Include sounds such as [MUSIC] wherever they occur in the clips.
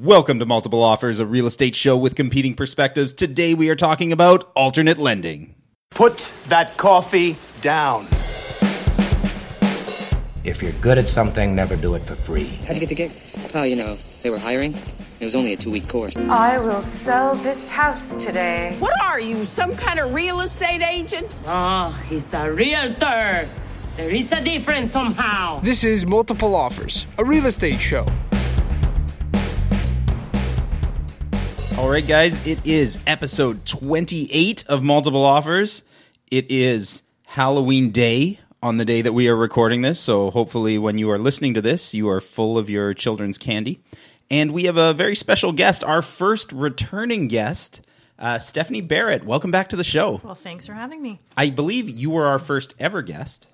Welcome to Multiple Offers, a real estate show with competing perspectives. Today we are talking about alternate lending. Put that coffee down. If you're good at something, never do it for free. How'd you get the gig? Oh, you know, they were hiring. It was only a two week course. I will sell this house today. What are you, some kind of real estate agent? Ah, he's a realtor. There is a difference somehow. This is Multiple Offers, a real estate show. All right, guys, it is episode 28 of Multiple Offers. It is Halloween Day on the day that we are recording this, so hopefully, when you are listening to this, you are full of your children's candy. And we have a very special guest, our first returning guest, uh, Stephanie Barrett. Welcome back to the show. Well, thanks for having me. I believe you were our first ever guest.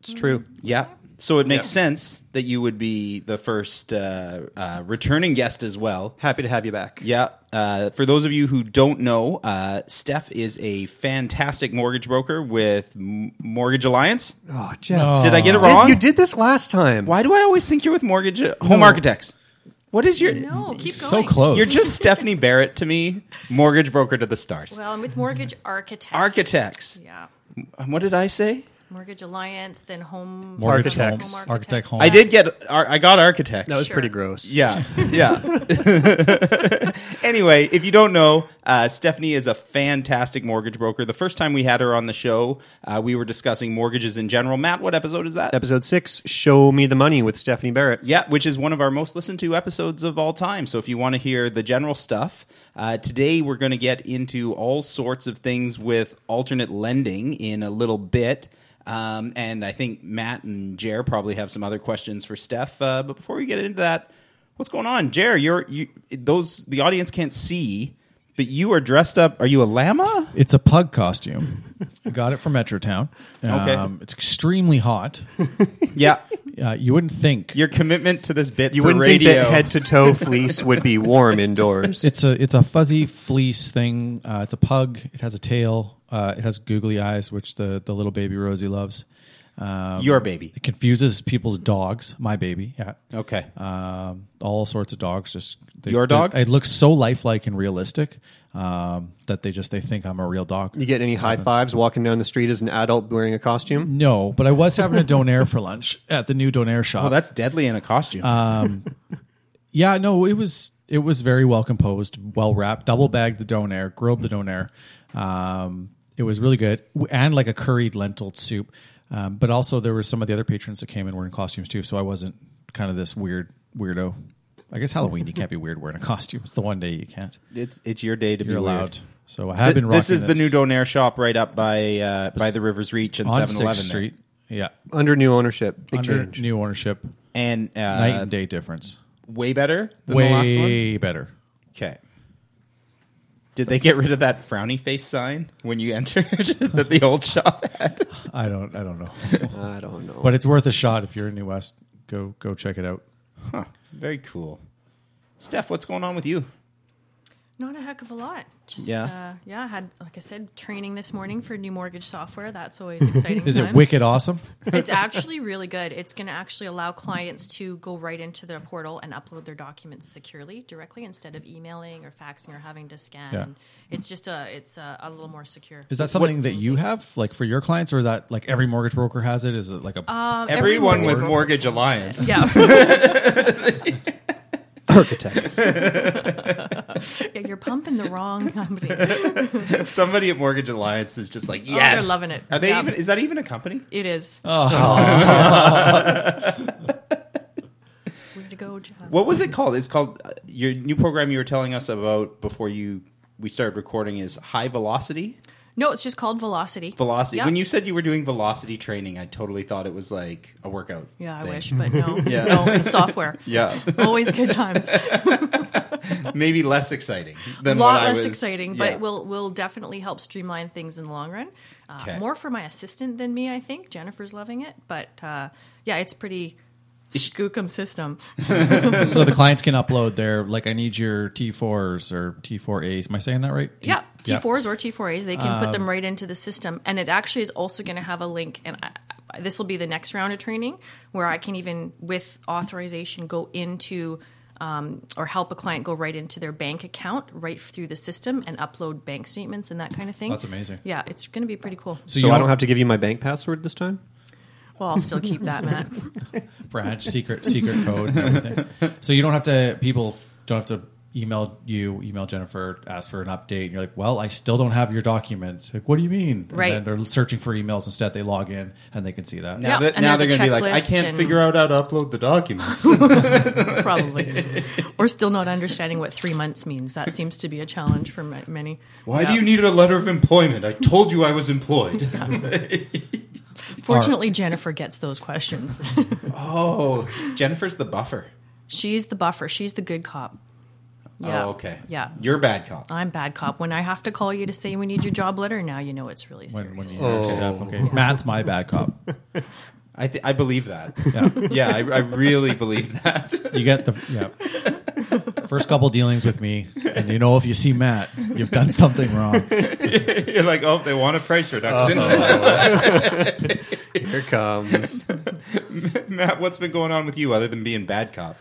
It's true. Yeah. So it makes sense that you would be the first uh, uh, returning guest as well. Happy to have you back. Yeah. Uh, for those of you who don't know, uh, Steph is a fantastic mortgage broker with M- Mortgage Alliance. Oh, Jeff. Did I get it Did- wrong? you did this last time. Why do I always think you're with Mortgage uh, Home Architects? What is your? No, keep So going. close. You're just Stephanie Barrett to me, mortgage broker to the stars. Well, I'm with Mortgage Architects. Architects. Yeah. What did I say? Mortgage Alliance, then Home Mortgage Architects. Home Architect home. I did get. ar- I got architects. That was Sure. pretty gross. Yeah, [LAUGHS] yeah. [LAUGHS] anyway, if you don't know, uh, Stephanie is a fantastic mortgage broker. The first time we had her on the show, uh, we were discussing mortgages in general. Matt, what episode is that? Episode six, Show Me the Money with Stephanie Barrett. Yeah, which is one of our most listened to episodes of all time. So if you want to hear the general stuff, uh, today we're going to get into all sorts of things with alternate lending in a little bit. Um, and I think Matt and Jer probably have some other questions for Steph. Uh, but before we get into that, what's going on, Jer? You're you those the audience can't see, but you are dressed up. Are you a llama? It's a pug costume. I [LAUGHS] got it from Metrotown. Okay. Um, it's extremely hot. [LAUGHS] Yeah. Uh, you wouldn't think. Your commitment to this bit You for wouldn't radio. think that head to toe [LAUGHS] fleece would be warm indoors. It's a it's a fuzzy fleece thing. Uh, it's a pug. It has a tail. Uh, it has googly eyes, which the, the little baby Rosie loves. Um, Your baby. It confuses people's dogs. My baby. Yeah. Okay. Um, all sorts of dogs. Just they, Your they- dog? It looks so lifelike and realistic um, that they just they think I'm a real dog. you get any high fives walking down the street as an adult wearing a costume? No, but I was having a donair for lunch at the new donair shop. Oh, that's deadly in a costume. Yeah, no, it was it was very well composed, well wrapped, double bagged the donair, grilled the donair. Um, it was really good, and like a curried lentil soup. Um, but also there were some of the other patrons that came and were in wearing costumes too, so I wasn't kind of this weird weirdo. I guess Halloween you can't be weird wearing a costume. It's the one day you can't. it's it's your day to You're be allowed. weird. So I have been. this rocking is the new Donair shop right up by uh, by the Rivers Reach and on 7-Eleven there. Street. Yeah, Under new ownership. Big under change. new ownership, and uh, night and day difference. way better than the last one. Way better. Okay. Did they get rid of that frowny face sign when you entered [LAUGHS] that the old shop had? I don't. I don't know. [LAUGHS] I don't know. but it's worth a shot if you're in New West. Go go check it out. Huh. Very cool. Steph, what's going on with you? Not a heck of a lot. Just, Yeah. Uh, yeah, I had, like I said, training this morning for new mortgage software. That's always [LAUGHS] exciting. Is it wicked awesome? [LAUGHS] It's [LAUGHS] actually really good. It's going to actually allow clients to go right into their portal and upload their documents securely directly instead of emailing or faxing or having to scan. Yeah. It's just a it's a, a little more secure. Is that something that you have, like for your clients, or is that like every mortgage broker has it? Is it like a Um, every Everyone mortgage with broker- Mortgage Alliance. Yeah. Architects. [LAUGHS] yeah, you're pumping the wrong company. [LAUGHS] Somebody at Mortgage Alliance is just like, Oh, yes. they're loving it. Are they Yeah. even? Is that even a company? It is. Oh. Way [LAUGHS] to go, Jeff. What was it called? It's called uh, your new program you were telling us about before you we started recording is High Velocity. No, it's just called Velocity. Velocity. Yeah. When you said you were doing velocity training, I totally thought it was like a workout. Yeah, I thing. wish, but no. [LAUGHS] Yeah. No, it's software. Yeah, Always good times. [LAUGHS] maybe less exciting A lot what I less was- exciting, yeah. but will will definitely help streamline things in the long run. Uh. More for my assistant than me, I think. Jennifer's loving it, but uh, yeah, it's pretty skookum system. [LAUGHS] so the clients can upload their like I need your T4s or T4As. Am I saying that right? T- yeah, T4s or T4As, they can put Um, them right into the system, and it actually is also going to have a link. And I, this will be the next round of training where I can even, with authorization, go into um, or help a client go right into their bank account right through the system and upload bank statements and that kind of thing. That's amazing. Yeah, it's going to be pretty cool. So, I don't have to give you my bank password this time? Well, I'll still keep that, Matt. [LAUGHS] branch secret secret code and everything. So you don't have to people don't have to email you, email Jennifer, ask for an update. And you're like, well, I still don't have your documents. Like, what do you mean? Right. And then they're searching for emails instead. They log in and they can see that. Now, Yeah, that, and now they're a going to be like, I checklist can't and- figure out how to upload the documents. [LAUGHS] Probably. or still not understanding what three months means. That seems to be a challenge for ma- many. Why Yeah. do you need a letter of employment? I told you I was employed. [LAUGHS] Fortunately, Jennifer gets those questions. [LAUGHS] oh, Jennifer's the buffer. She's the buffer. She's the good cop. Oh, yeah. Oh, okay. Yeah. You're bad cop. I'm bad cop. When I have to call you to say we need your job letter, now you know it's really serious. When, when you know stuff. Oh. Okay. Matt's my bad cop. [LAUGHS] I th- I believe that. Yeah. [LAUGHS] yeah, I, I really believe that. You get the yeah. First couple dealings with me, and you know if you see Matt, you've done something wrong. [LAUGHS] You're like, oh, they want a price reduction. [LAUGHS] Here comes. Matt, what's been going on with you other than being bad cop?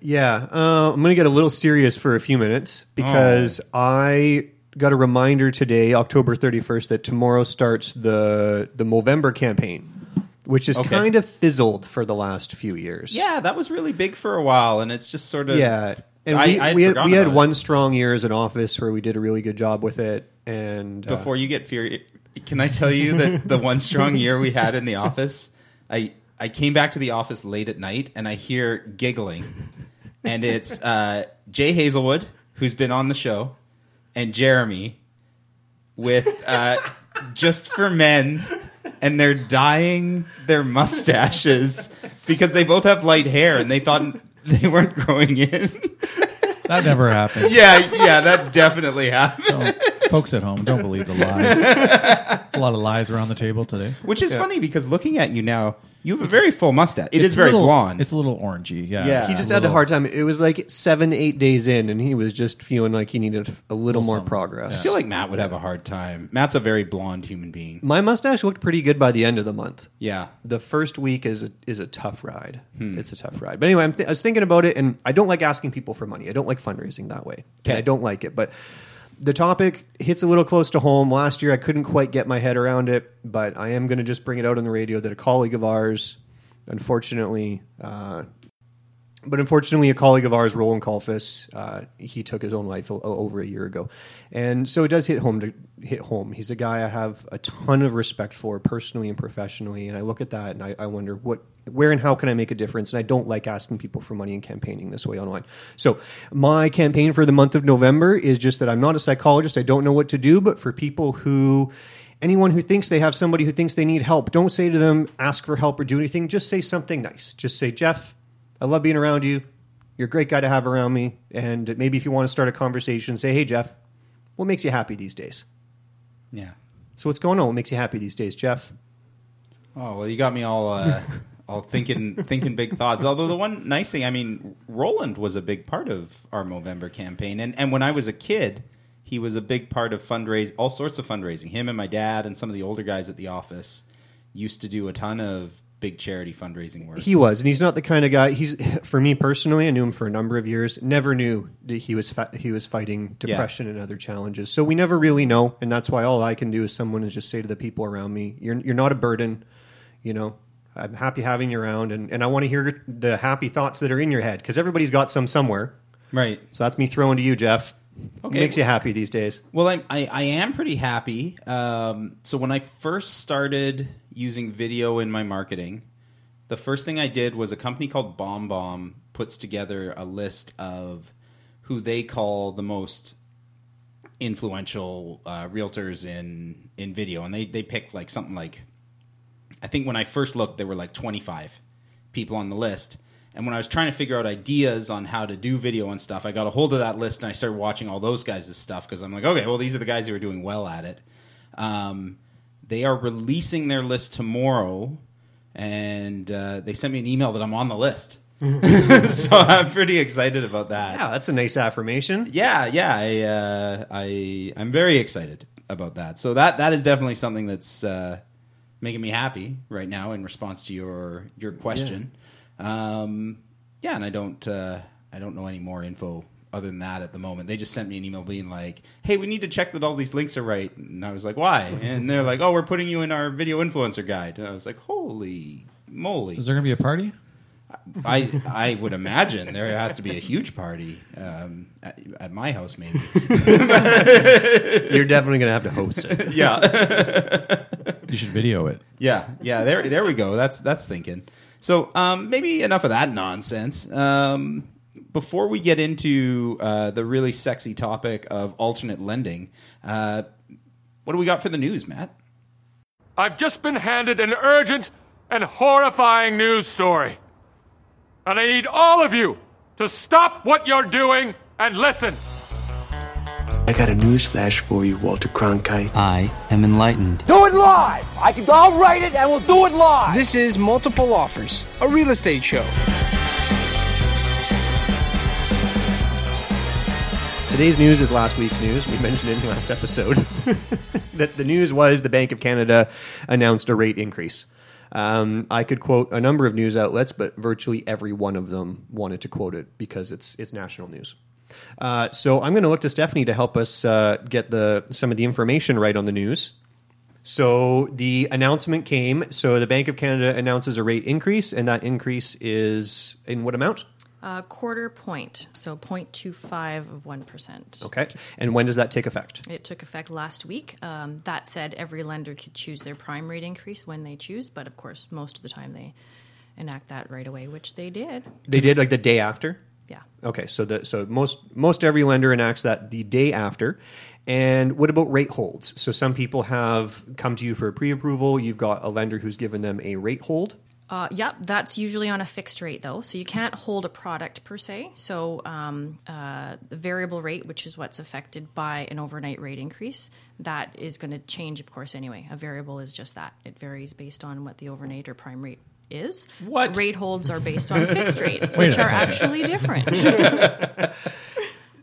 Yeah, uh, I'm going to get a little serious for a few minutes because I got a reminder today, October 31st, that tomorrow starts the the Movember campaign, which has Okay. kind of fizzled for the last few years. Yeah, that was really big for a while, and it's just sort of yeah. And I- we, I'd we had, we had it. one strong year as an office where we did a really good job with it. And uh, Before you get fear, can I tell you that the one strong year we had in the office, I I came back to the office late at night and I hear giggling, and it's uh, Jay Hazelwood who's been on the show, and Jeremy with uh, just for men, and they're dyeing their mustaches because they both have light hair and they thought they weren't growing in. That never happened. yeah, yeah, that definitely happened. Don't- folks at home, don't believe the lies. [LAUGHS] There's a lot of lies around the table today. Which is funny because looking at you now, you have a very full mustache. It is very little- blonde. It's a little orangey. Yeah. Yeah. he just a had a hard time. It was like seven, eight days in, and he was just feeling like he needed a little more something. progress. I feel like Matt would have a hard time. Matt's a very blonde human being. My mustache looked pretty good by the end of the month. Yeah. The first week is a, is a tough ride. Hmm. It's a tough ride. But anyway, I'm th- I was thinking about it, and I don't like asking people for money. I don't like fundraising that way. Okay. And I don't like it. But the topic hits a little close to home. Last year, I couldn't quite get my head around it, but I am going to just bring it out on the radio that a colleague of ours, unfortunately, uh, but unfortunately, a colleague of ours, Roland Colfus, uh, he took his own life o- over a year ago, and so it does hit home to hit home. He's a guy I have a ton of respect for, personally and professionally, and I look at that and I, I wonder what, where, and how can I make a difference? And I don't like asking people for money and campaigning this way online. So my campaign for the month of November is just that I'm not a psychologist. I don't know what to do, but for people who anyone who thinks they have somebody who thinks they need help, don't say to them, ask for help or do anything. Just say something nice. Just say, Jeff, I love being around you. You're a great guy to have around me. And maybe if you want to start a conversation, say, hey, Jeff, what makes you happy these days? Yeah. So what's going on? What makes you happy these days, Jeff? Oh well, you got me all uh, [LAUGHS] all thinking thinking big thoughts. Although the one nice thing, I mean, Roland was a big part of our Movember campaign, and and when I was a kid, he was a big part of fundraise all sorts of fundraising. Him and my dad and some of the older guys at the office used to do a ton of big charity fundraising work. He was, and he's not the kind of guy. He's for me personally. I knew him for a number of years. Never knew that he was fa- he was fighting depression and other challenges. So we never really know, and that's why all I can do is someone is just say to the people around me, "You're you're not a burden." You know, I'm happy having you around, and, and I want to hear the happy thoughts that are in your head because everybody's got some somewhere. right. So that's me throwing to you, Jeff. Okay. makes you happy these days? Well, I, I, I am pretty happy. Um, so when I first started using video in my marketing, the first thing I did was a company called BombBomb puts together a list of who they call the most influential uh, realtors in in video, and they they picked like something like I think when I first looked, there were like 25 people on the list. And when I was trying to figure out ideas on how to do video and stuff, I got a hold of that list and I started watching all those guys' stuff because I'm like, okay, well, these are the guys who are doing well at it. Um, they are releasing their list tomorrow, and uh, they sent me an email that I'm on the list. [LAUGHS] so I'm pretty excited about that. Yeah, that's a nice affirmation. Yeah, yeah, I, uh, I, I'm very excited about that. So that that is definitely something that's uh, making me happy right now in response to your your question. Yeah, um, yeah and I don't, uh, I don't know any more info other than that at the moment. They just sent me an email being like, "Hey, we need to check that all these links are right." And I was like, "Why?" [LAUGHS] And they're like, "Oh, we're putting you in our video influencer guide." And I was like, "Holy moly!" Is there going to be a party? I I would imagine there has to be a huge party um, at, at my house, maybe. [LAUGHS] [LAUGHS] You're definitely going to have to host it. yeah. You should video it. Yeah, yeah. There, there we go. That's that's thinking. So um, maybe enough of that nonsense. Um, before we get into uh, the really sexy topic of alternate lending, uh, what do we got for the news, Matt? I've just been handed an urgent and horrifying news story. And I need all of you to stop what you're doing and listen. I got a news flash for you, Walter Cronkite. I am enlightened. Do it live! I can, I'll write it and we'll do it live! This is Multiple Offers, a real estate show. Today's news is last week's news. We mentioned it in the last episode. [LAUGHS] that the news was the Bank of Canada announced a rate increase. Um, I could quote a number of news outlets, but virtually every one of them wanted to quote it because it's it's national news. Uh, so I'm going to look to Stephanie to help us uh, get the some of the information right on the news. So the announcement came. So the Bank of Canada announces a rate increase, and that increase is in what amount? Uh, quarter point, so 0.25 of 1%. Okay. And when does that take effect? It took effect last week. Um, that said, every lender could choose their prime rate increase when they choose, but of course, most of the time they enact that right away, which they did. They did like the day after. Yeah. Okay, so the so most most every lender enacts that the day after. And what about rate holds? So some people have come to you for a pre-approval. You've got a lender who's given them a rate hold. Uh, yep, that's usually on a fixed rate though, so you can't hold a product per se. So um, uh, the variable rate, which is what's affected by an overnight rate increase, that is going to change, of course. Anyway, a variable is just that; it varies based on what the overnight or prime rate is. What rate holds are based on fixed rates, [LAUGHS] which are actually different. [LAUGHS] [LAUGHS]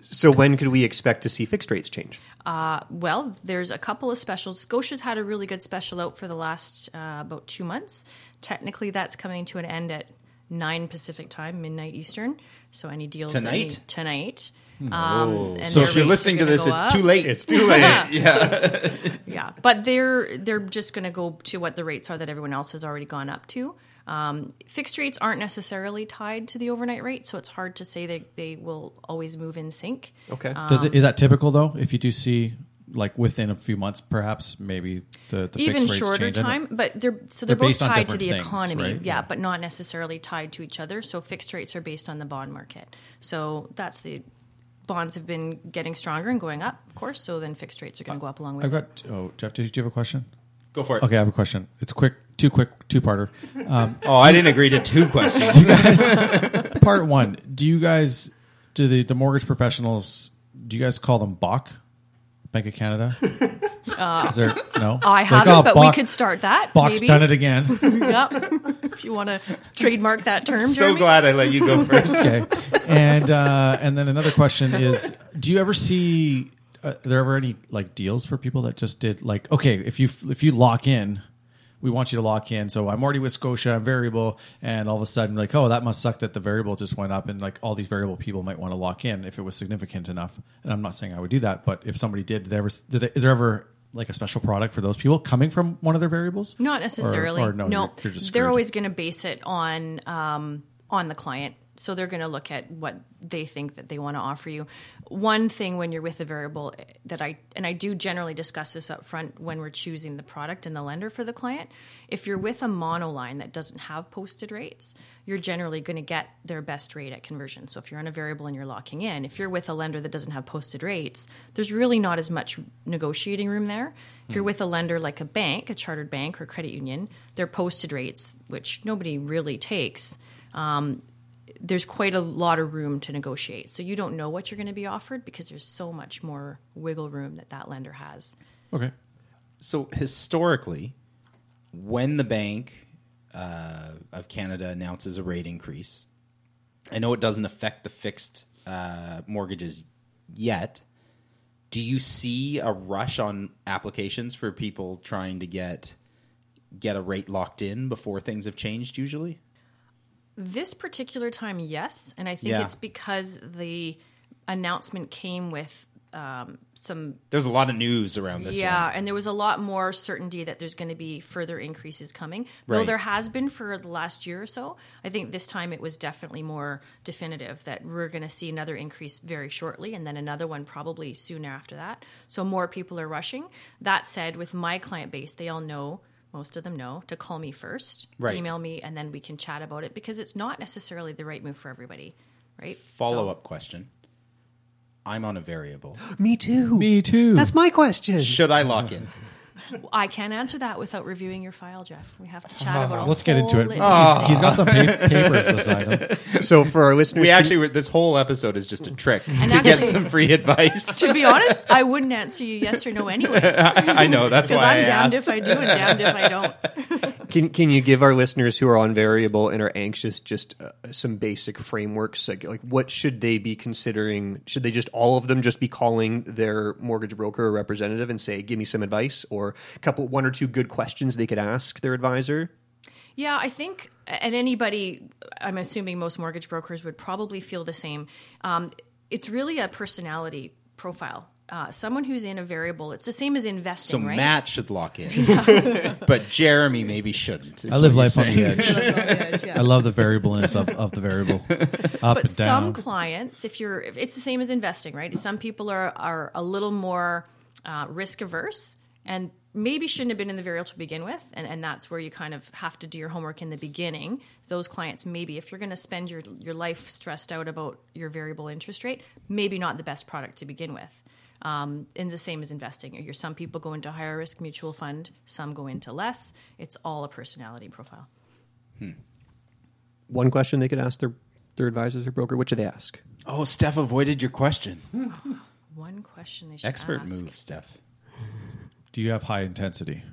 So when could we expect to see fixed rates change? Uh, well, there's a couple of specials. Scotia's had a really good special out for the last uh, about two months. Technically, that's coming to an end at nine Pacific time, midnight Eastern. So any deals Tonight? need- tonight. Um, and So if you're listening to this, it's up. too late. It's too late. [LAUGHS] Yeah. yeah. But they're they're just going to go to what the rates are that everyone else has already gone up to. Um, fixed rates aren't necessarily tied to the overnight rate, so it's hard to say they, they will always move in sync. Okay. Does it Um, is that typical though? If you do see like within a few months, perhaps maybe the, the even fixed rates shorter change. Time, but they're so they're, They're both tied to the things, economy, right? yeah, Yeah. but not necessarily tied to each other. So fixed rates are based on the bond market. So that's the bonds have been getting stronger and going up, of course. So then fixed rates are going to go up along with I've it. got. Oh, Jeff, did you have a question? Go for it. Okay, I have a question. It's quick, two quick, two parter. Um, [LAUGHS] Oh, I didn't agree to two questions. [LAUGHS] Do you guys, part one. Do you guys do the the mortgage professionals? Do you guys call them Bach, Bank of Canada? Uh, Is there no? I Like, haven't, oh, but we Bach- could start that. Bach's maybe. done it again. [LAUGHS] yep. If you want to trademark that term, so Jeremy. glad I let you go first. okay. And uh, and then another question is: Do you ever see? Uh, are there ever any like deals for people that just did like okay if you if you lock in, we want you to lock in. So I'm already with Scotia, I'm variable, and all of a sudden like oh that must suck that the variable just went up, and like all these variable people might want to lock in if it was significant enough. And I'm not saying I would do that, but if somebody did, did they ever did they, is there ever like a special product for those people coming from one of their variables? Not necessarily. Or, no, no, You're, you're they're always going to base it on um, on the client. So they're going to look at what they think that they want to offer you. One thing when you're with a variable that I and I do generally discuss this up front when we're choosing the product and the lender for the client. If you're with a monoline that doesn't have posted rates, you're generally going to get their best rate at conversion. So if you're on a variable and you're locking in, if you're with a lender that doesn't have posted rates, there's really not as much negotiating room there. If you're with a lender like a bank, a chartered bank or credit union, their posted rates, which nobody really takes, um, there's quite a lot of room to negotiate. So you don't know what you're going to be offered because there's so much more wiggle room that that lender has. Okay. So historically, when the Bank uh, of Canada announces a rate increase, I know it doesn't affect the fixed uh, mortgages yet. Do you see a rush on applications for people trying to get get a rate locked in before things have changed? Usually, This particular time, yes, and I think Yeah. it's because the announcement came with um, some There's a lot of news around this yeah, one. and there was a lot more certainty that there's going to be further increases coming. Though there has been for the last year or so, I think this time it was definitely more definitive that we're going to see another increase very shortly, and then another one probably soon after that. So more people are rushing. That said, with my client base, they all know. Most of them know to call me first, Right. email me, and then we can chat about it because it's not necessarily the right move for everybody, right? Follow up question. I'm on a variable. [GASPS] Me too. Me too. That's my question. Should I lock in? [LAUGHS] I can't answer that without reviewing your file, Jeff. We have to chat [LAUGHS] about. a Let's get into it. litany He's- he's got some pa- [LAUGHS] papers beside him. So for our listeners, We can- actually, this whole episode is just a trick to And get some free advice. to be honest, I wouldn't answer you yes or no anyway. [LAUGHS] I know, that's Because why I'm I damned asked. if I do and damned if I don't. Can can you give our listeners who are on variable and are anxious just uh, some basic frameworks like like what should they be considering? Should they just all of them just be calling their mortgage broker or representative and say, "Give me some advice," or a couple one or two good questions they could ask their advisor? Yeah, I think, and anybody, I'm assuming most mortgage brokers would probably feel the same. Um, it's really a personality profile. Uh, someone who's in a variable, it's the same as So investing, right? Matt should lock in, [LAUGHS] [LAUGHS] but Jeremy maybe shouldn't. I live life you're on the edge. [LAUGHS] On the edge, yeah. I love the variableness of, of the variable. Up but and down. some clients, if you're, if it's the same as investing, right? Some people are are a little more uh, risk averse and maybe shouldn't have been in the variable to begin with, and and that's where you kind of have to do your homework in the beginning. Those clients, maybe if you're going to spend your your life stressed out about your variable interest rate, maybe not the best product to begin with. Um, and the same as investing. You're, some people go into higher risk mutual fund, some go into less. It's all a personality profile. One question they could ask their their advisors or broker. What should they ask? Oh, Steph avoided your question. [LAUGHS] One question they should Expert ask. move, Steph. Do you have high intensity?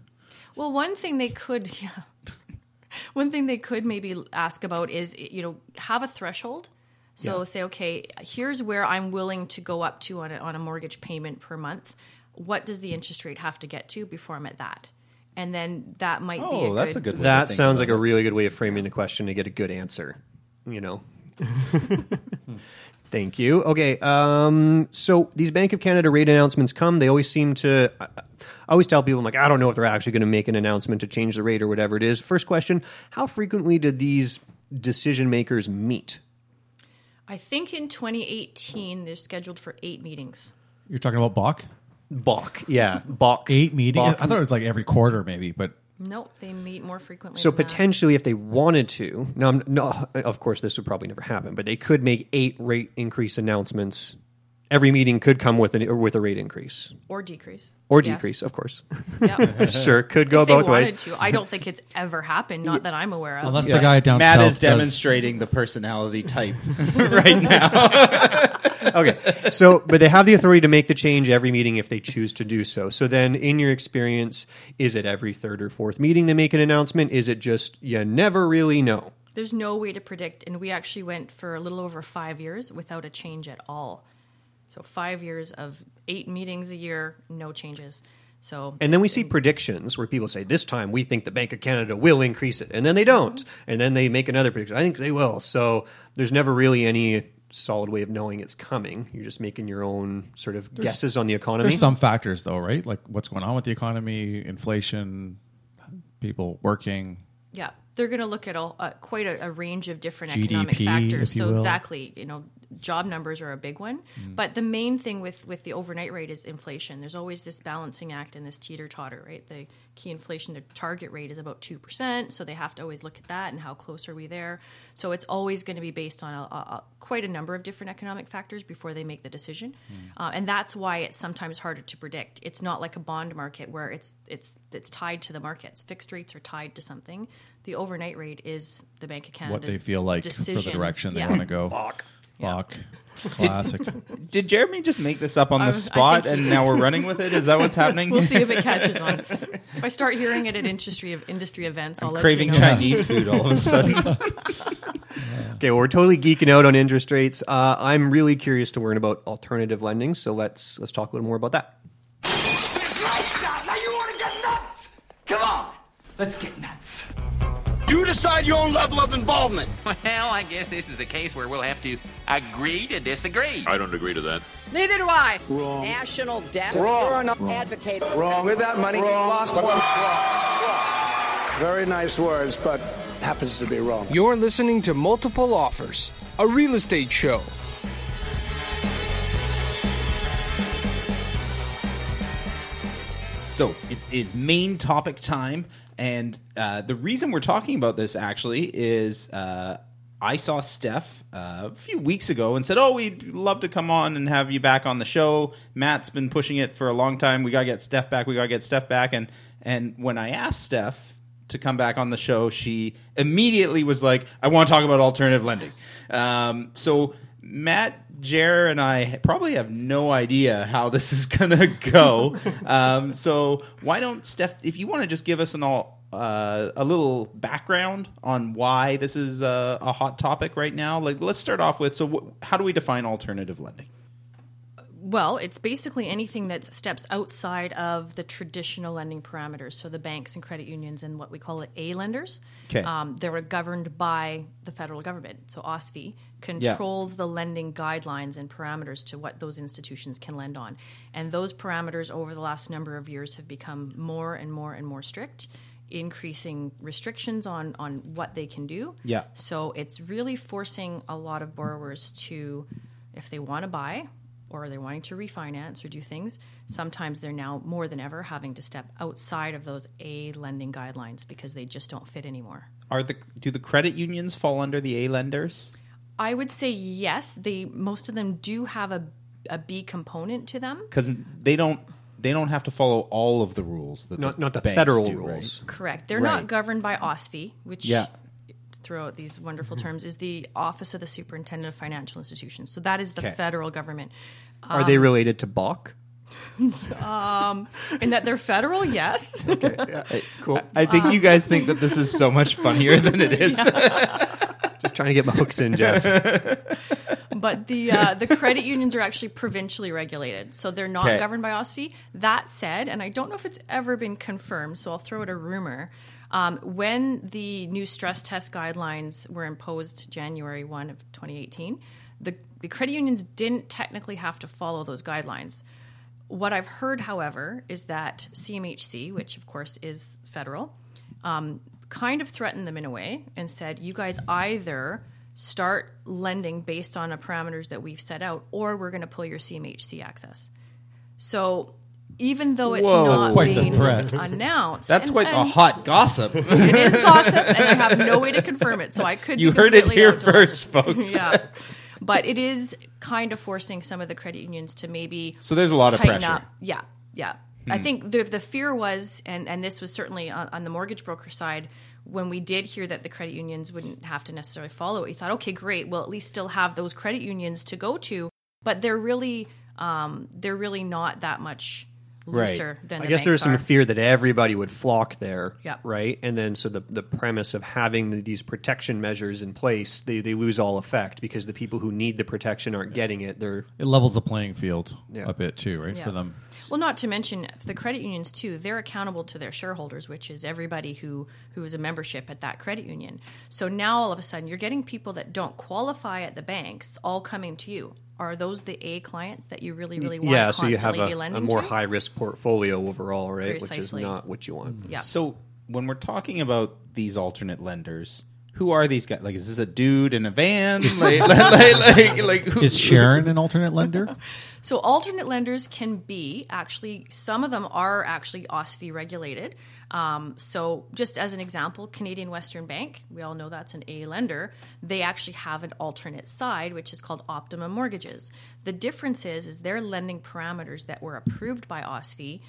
Well, one thing they could, [LAUGHS] yeah, one thing they could maybe ask about is, you know, have a threshold. So Yeah. say, okay, here's where I'm willing to go up to on a, on a mortgage payment per month. What does the interest rate have to get to before I'm at that? And then that might be. Oh, A that's a good way That think sounds about like a really good way of framing the question to get a good answer. You know. [LAUGHS] [LAUGHS] Thank you. Okay, um, so these Bank of Canada rate announcements come. They always seem to. I I always tell people, I'm like, I don't know if they're actually going to make an announcement to change the rate or whatever it is. First question: How frequently did these decision makers meet? I think in 2018 they're scheduled for eight meetings. You're talking about Bach? Bach, yeah, Bach. Eight meetings? Bach. I thought it was like every quarter, maybe, but Nope, they meet more frequently. So than that. potentially, if they wanted to, now, I'm- no, of course, this would probably never happen, but they could make eight rate increase announcements. Every meeting could come with an with a rate increase or decrease or Yes. decrease, of course. [LAUGHS] Yeah. [LAUGHS] sure, could go If they both ways. to. I don't think it's ever happened. Not that I'm aware of. Unless the guy down Matt south is does- demonstrating the personality type [LAUGHS] right now. okay, so but they have the authority to make the change every meeting if they choose to do so. So then, in your experience, is it every third or fourth meeting they make an announcement? Is it just you never really know? There's no way to predict, and we actually went for a little over five years without a change at all. So five years of eight meetings a year, no changes. So And then we see predictions where people say, this time we think the Bank of Canada will increase it. And then they don't. Mm-hmm. And then they make another prediction. I think they will. So there's never really any solid way of knowing it's coming. You're just making your own sort of There's- guesses on the economy. There's some factors, though, right? Like what's going on with the economy, inflation, people working. Yeah, they're going to look at all, uh, quite a, a range of different GDP, economic factors. So will. exactly, you know, job numbers are a big one. Mm. But the main thing with with the overnight rate is inflation. There's always this balancing act and this teeter totter, right? The key inflation, the target rate is about two percent, so they have to always look at that and how close are we there. So it's always going to be based on a, a, a, quite a number of different economic factors before they make the decision, uh, and that's why it's sometimes harder to predict. It's not like a bond market where it's it's it's tied to the markets. Fixed rates are tied to something. The overnight rate is the Bank of Canada's what they feel like decision. for the direction Yeah. they want to go. Bach. Bach. Classic. [LAUGHS] Did Jeremy just make this up on the spot and now we're running with it? Is that what's [LAUGHS] happening? We'll see if it catches on. [LAUGHS] If I start hearing it at industry of industry events, I'll I'm let craving you know. Chinese food all of a sudden. Okay, well, we're totally geeking out on interest rates. Uh, I'm really curious to learn about alternative lending, so let's let's talk a little more about that. Now you want to get nuts? Come on, let's get nuts. You decide your own level of involvement. [LAUGHS] Well, I guess this is a case where we'll have to agree to disagree. I don't agree to that. Neither do I. Wrong. National debt. Wrong. You're an advocate. Wrong. With that money, lost Very nice words, but happens to be wrong. You're listening to Multiple Offers, a real estate show. So it is main topic time, and uh, the reason we're talking about this actually is uh, I saw Steph uh, a few weeks ago and said, "Oh, we'd love to come on and have you back on the show." Matt's been pushing it for a long time. We gotta get Steph back. We gotta get Steph back. And and when I asked Steph to come back on the show, she immediately was like, "I want to talk about alternative lending." Um, so Matt, Jer, and I probably have no idea how this is [LAUGHS] gonna go. um, so why don't Steph, if you want to just give us an all. Uh, a little background on why this is a, a hot topic right now. Like, let's start off with so, wh- how do we define alternative lending? Well, it's basically anything that steps outside of the traditional lending parameters. So the banks and credit unions and what we call it A lenders. 'Kay. Um, they're governed by the federal government. So OSFI controls the lending guidelines and parameters to what those institutions can lend on. And those parameters over the last number of years have become more and more and more strict, increasing restrictions on, on what they can do. Yeah. So it's really forcing a lot of borrowers to, if they want to buy or they're wanting to refinance or do things, sometimes they're now more than ever having to step outside of those A lending guidelines because they just don't fit anymore. Are the do the credit unions fall under the A lenders? I would say yes. They most of them do have a a B component to them. Because they don't they don't have to follow all of the rules that Not- not the banks federal do, rules. right? Correct. They're Right. not governed by OSFI, which Yeah. Throw out these wonderful terms is the Office of the Superintendent of Financial Institutions. So that is the Okay. federal government. Are they Um, related to Bach? [LAUGHS] um, in that they're federal, yes. [LAUGHS] Okay. Cool. I think you guys think that this is so much funnier [LAUGHS] than it is. Just trying to get my hooks in, Jeff. but the uh, the credit unions are actually provincially regulated, so they're not Okay. governed by OSFI. That said, and I don't know if it's ever been confirmed, so I'll throw it a rumor. Um, when the new stress test guidelines were imposed January one of 2018, the the credit unions didn't technically have to follow those guidelines. What I've heard, however, is that CMHC, which of course is federal, um, kind of threatened them in a way and said, you guys either start lending based on the parameters that we've set out, or we're going to pull your CMHC access. So even though it's Whoa. not That's quite the being threat. announced, That's and- quite the and hot gossip. it is [LAUGHS] gossip, and I have no way to confirm it, so I could. You be heard it completely here out first, folks. yeah, but it is kind of forcing some of the credit unions to maybe. So there's a lot of tighten pressure. Up. Yeah, yeah. I Hmm. think the the fear was, and and this was certainly on, on the mortgage broker side. When we did hear that the credit unions wouldn't have to necessarily follow it, we thought, okay, great. We'll at least still have those credit unions to go to, but they're really, um, they're really not that much looser than I the guess there was some are. fear that everybody would flock there, Yeah. right? And then so the the premise of having these protection measures in place, they, they lose all effect because the people who need the protection aren't getting it. They're It levels the playing field Yeah. a bit too, right? Yeah. For them. Well, not to mention the credit unions too. They're accountable to their shareholders, which is everybody who who is a membership at that credit union. So now all of a sudden, you're getting people that don't qualify at the banks all coming to you. Are those the A clients that you really, really want? yeah, so you have a, a more high risk portfolio overall, right? Precisely. Which is not what you want. Yeah. So when we're talking about these alternate lenders, who are these guys? Like, is this a dude in a van? [LAUGHS] like, like, like, like, like, who- Is Sharon an alternate lender? [LAUGHS] So alternate lenders can be actually some of them are actually OSFI regulated. Um, so just as an example, Canadian Western Bank, we all know that's an A lender. They actually have an alternate side, which is called Optimum Mortgages. The difference is, is their lending parameters that were approved by OSFI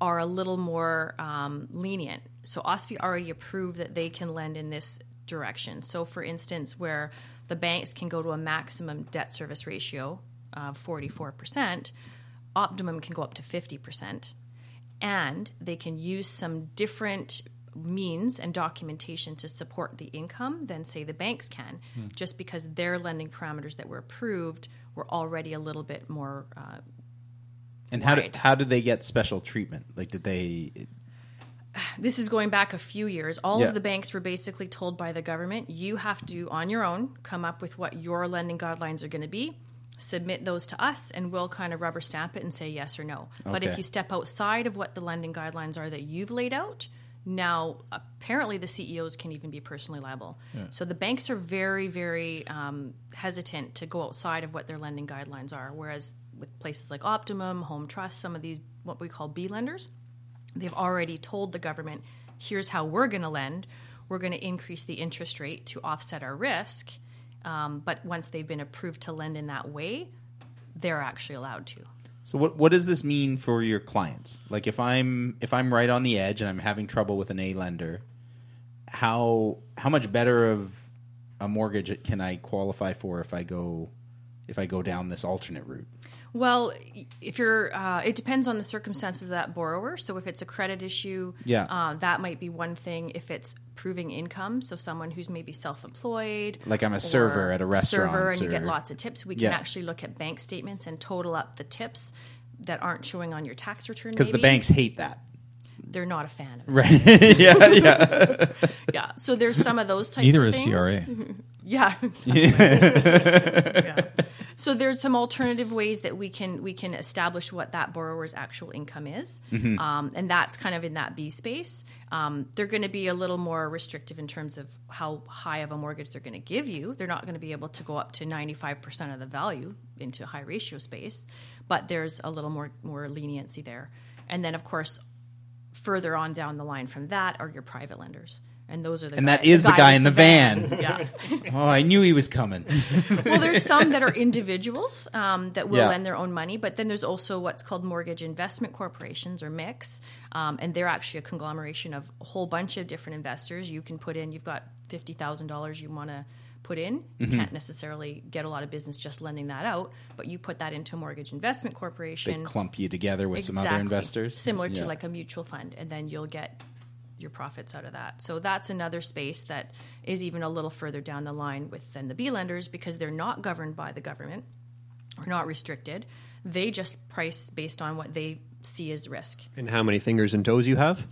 are a little more um, lenient. So OSFI already approved that they can lend in this direction. So for instance, where the banks can go to a maximum debt service ratio of 44%, Optimum can go up to 50%. And they can use some different means and documentation to support the income than, say, the banks can, Hmm. just because their lending parameters that were approved were already a little bit more. Uh, and how wide. did how did they get special treatment? Like, did they? [SIGHS] this is going back a few years. All Yeah. of the banks were basically told by the government, you have to, on your own, come up with what your lending guidelines are going to be, submit those to us, and we'll kind of rubber stamp it and say yes or no. But if you step outside of what the lending guidelines are that you've laid out, now apparently the CEOs can even be personally liable. Yeah. So the banks are very, very um, hesitant to go outside of what their lending guidelines are. Whereas with places like Optimum, Home Trust, some of these what we call B lenders, they've already told the government, here's how we're going to lend. We're going to increase the interest rate to offset our risk. Um, but once they've been approved to lend in that way, they're actually allowed to. So what what does this mean for your clients? Like if I'm if I'm right on the edge and I'm having trouble with an A lender, how how much better of a mortgage can I qualify for if I go if I go down this alternate route? Well, if you're, uh, it depends on the circumstances of that borrower. So if it's a credit issue, Yeah. uh, that might be one thing. If it's proving income, so someone who's maybe self-employed, Like I'm a server at a restaurant server, and you get lots of tips, we can Yeah. actually look at bank statements and total up the tips that aren't showing on your tax return. Because the banks hate that. they're not a fan of it. Right. [LAUGHS] yeah, yeah. [LAUGHS] yeah. So there's some of those types Neither of is things. CRA. [LAUGHS] yeah. exactly. yeah. So there's some alternative ways that we can we can establish what that borrower's actual income is, Mhm. um, and that's kind of in that B space. Um, they're going to be a little more restrictive in terms of how high of a mortgage they're going to give you. They're not going to be able to go up to 95% of the value into high ratio space, but there's a little more more leniency there. And then of course, further on down the line from that are your private lenders. And those are the and guy- that is the guy with in the van. [LAUGHS] Yeah. oh, I knew he was coming. [LAUGHS] well, there's some that are individuals um, that will Yeah. lend their own money, but then there's also what's called mortgage investment corporations or MICs, um, and they're actually a conglomeration of a whole bunch of different investors. You can put in, you've got fifty thousand dollars you want to put in. You Mhm. can't necessarily get a lot of business just lending that out, but you put that into a mortgage investment corporation. They clump you together with some other investors, similar to like a mutual fund, and then you'll get your profits out of that. So that's another space that is even a little further down the line with than the B lenders because they're not governed by the government or not restricted. They just price based on what they see as risk. And how many fingers and toes you have?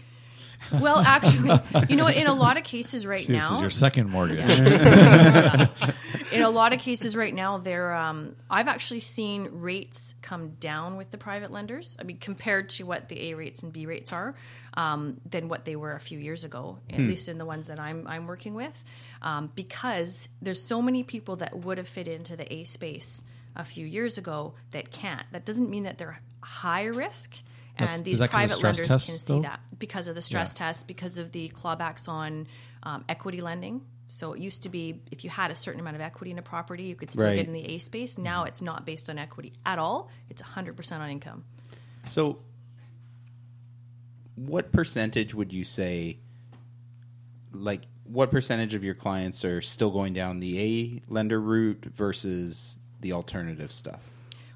Well, actually, [LAUGHS] you know, in a lot of cases right See, now, this is your second mortgage. Yeah. [LAUGHS] in a lot of cases right now, they're. Um, I've actually seen rates come down with the private lenders. I mean, compared to what the A rates and B rates are, um, than what they were a few years ago. At Hmm. least in the ones that I'm I'm working with, um, because there's so many people that would have fit into the A space a few years ago that can't. That doesn't mean that they're high risk. That's- And these that 'cause of private lenders tests, can see though? that because of the stress Yeah. test, because of the clawbacks on um, equity lending. So it used to be if you had a certain amount of equity in a property, you could still Right. get in the A space. Now it's not based on equity at all. It's 100% on income. So, what percentage would you say, like, what percentage of your clients are still going down the A lender route versus the alternative stuff?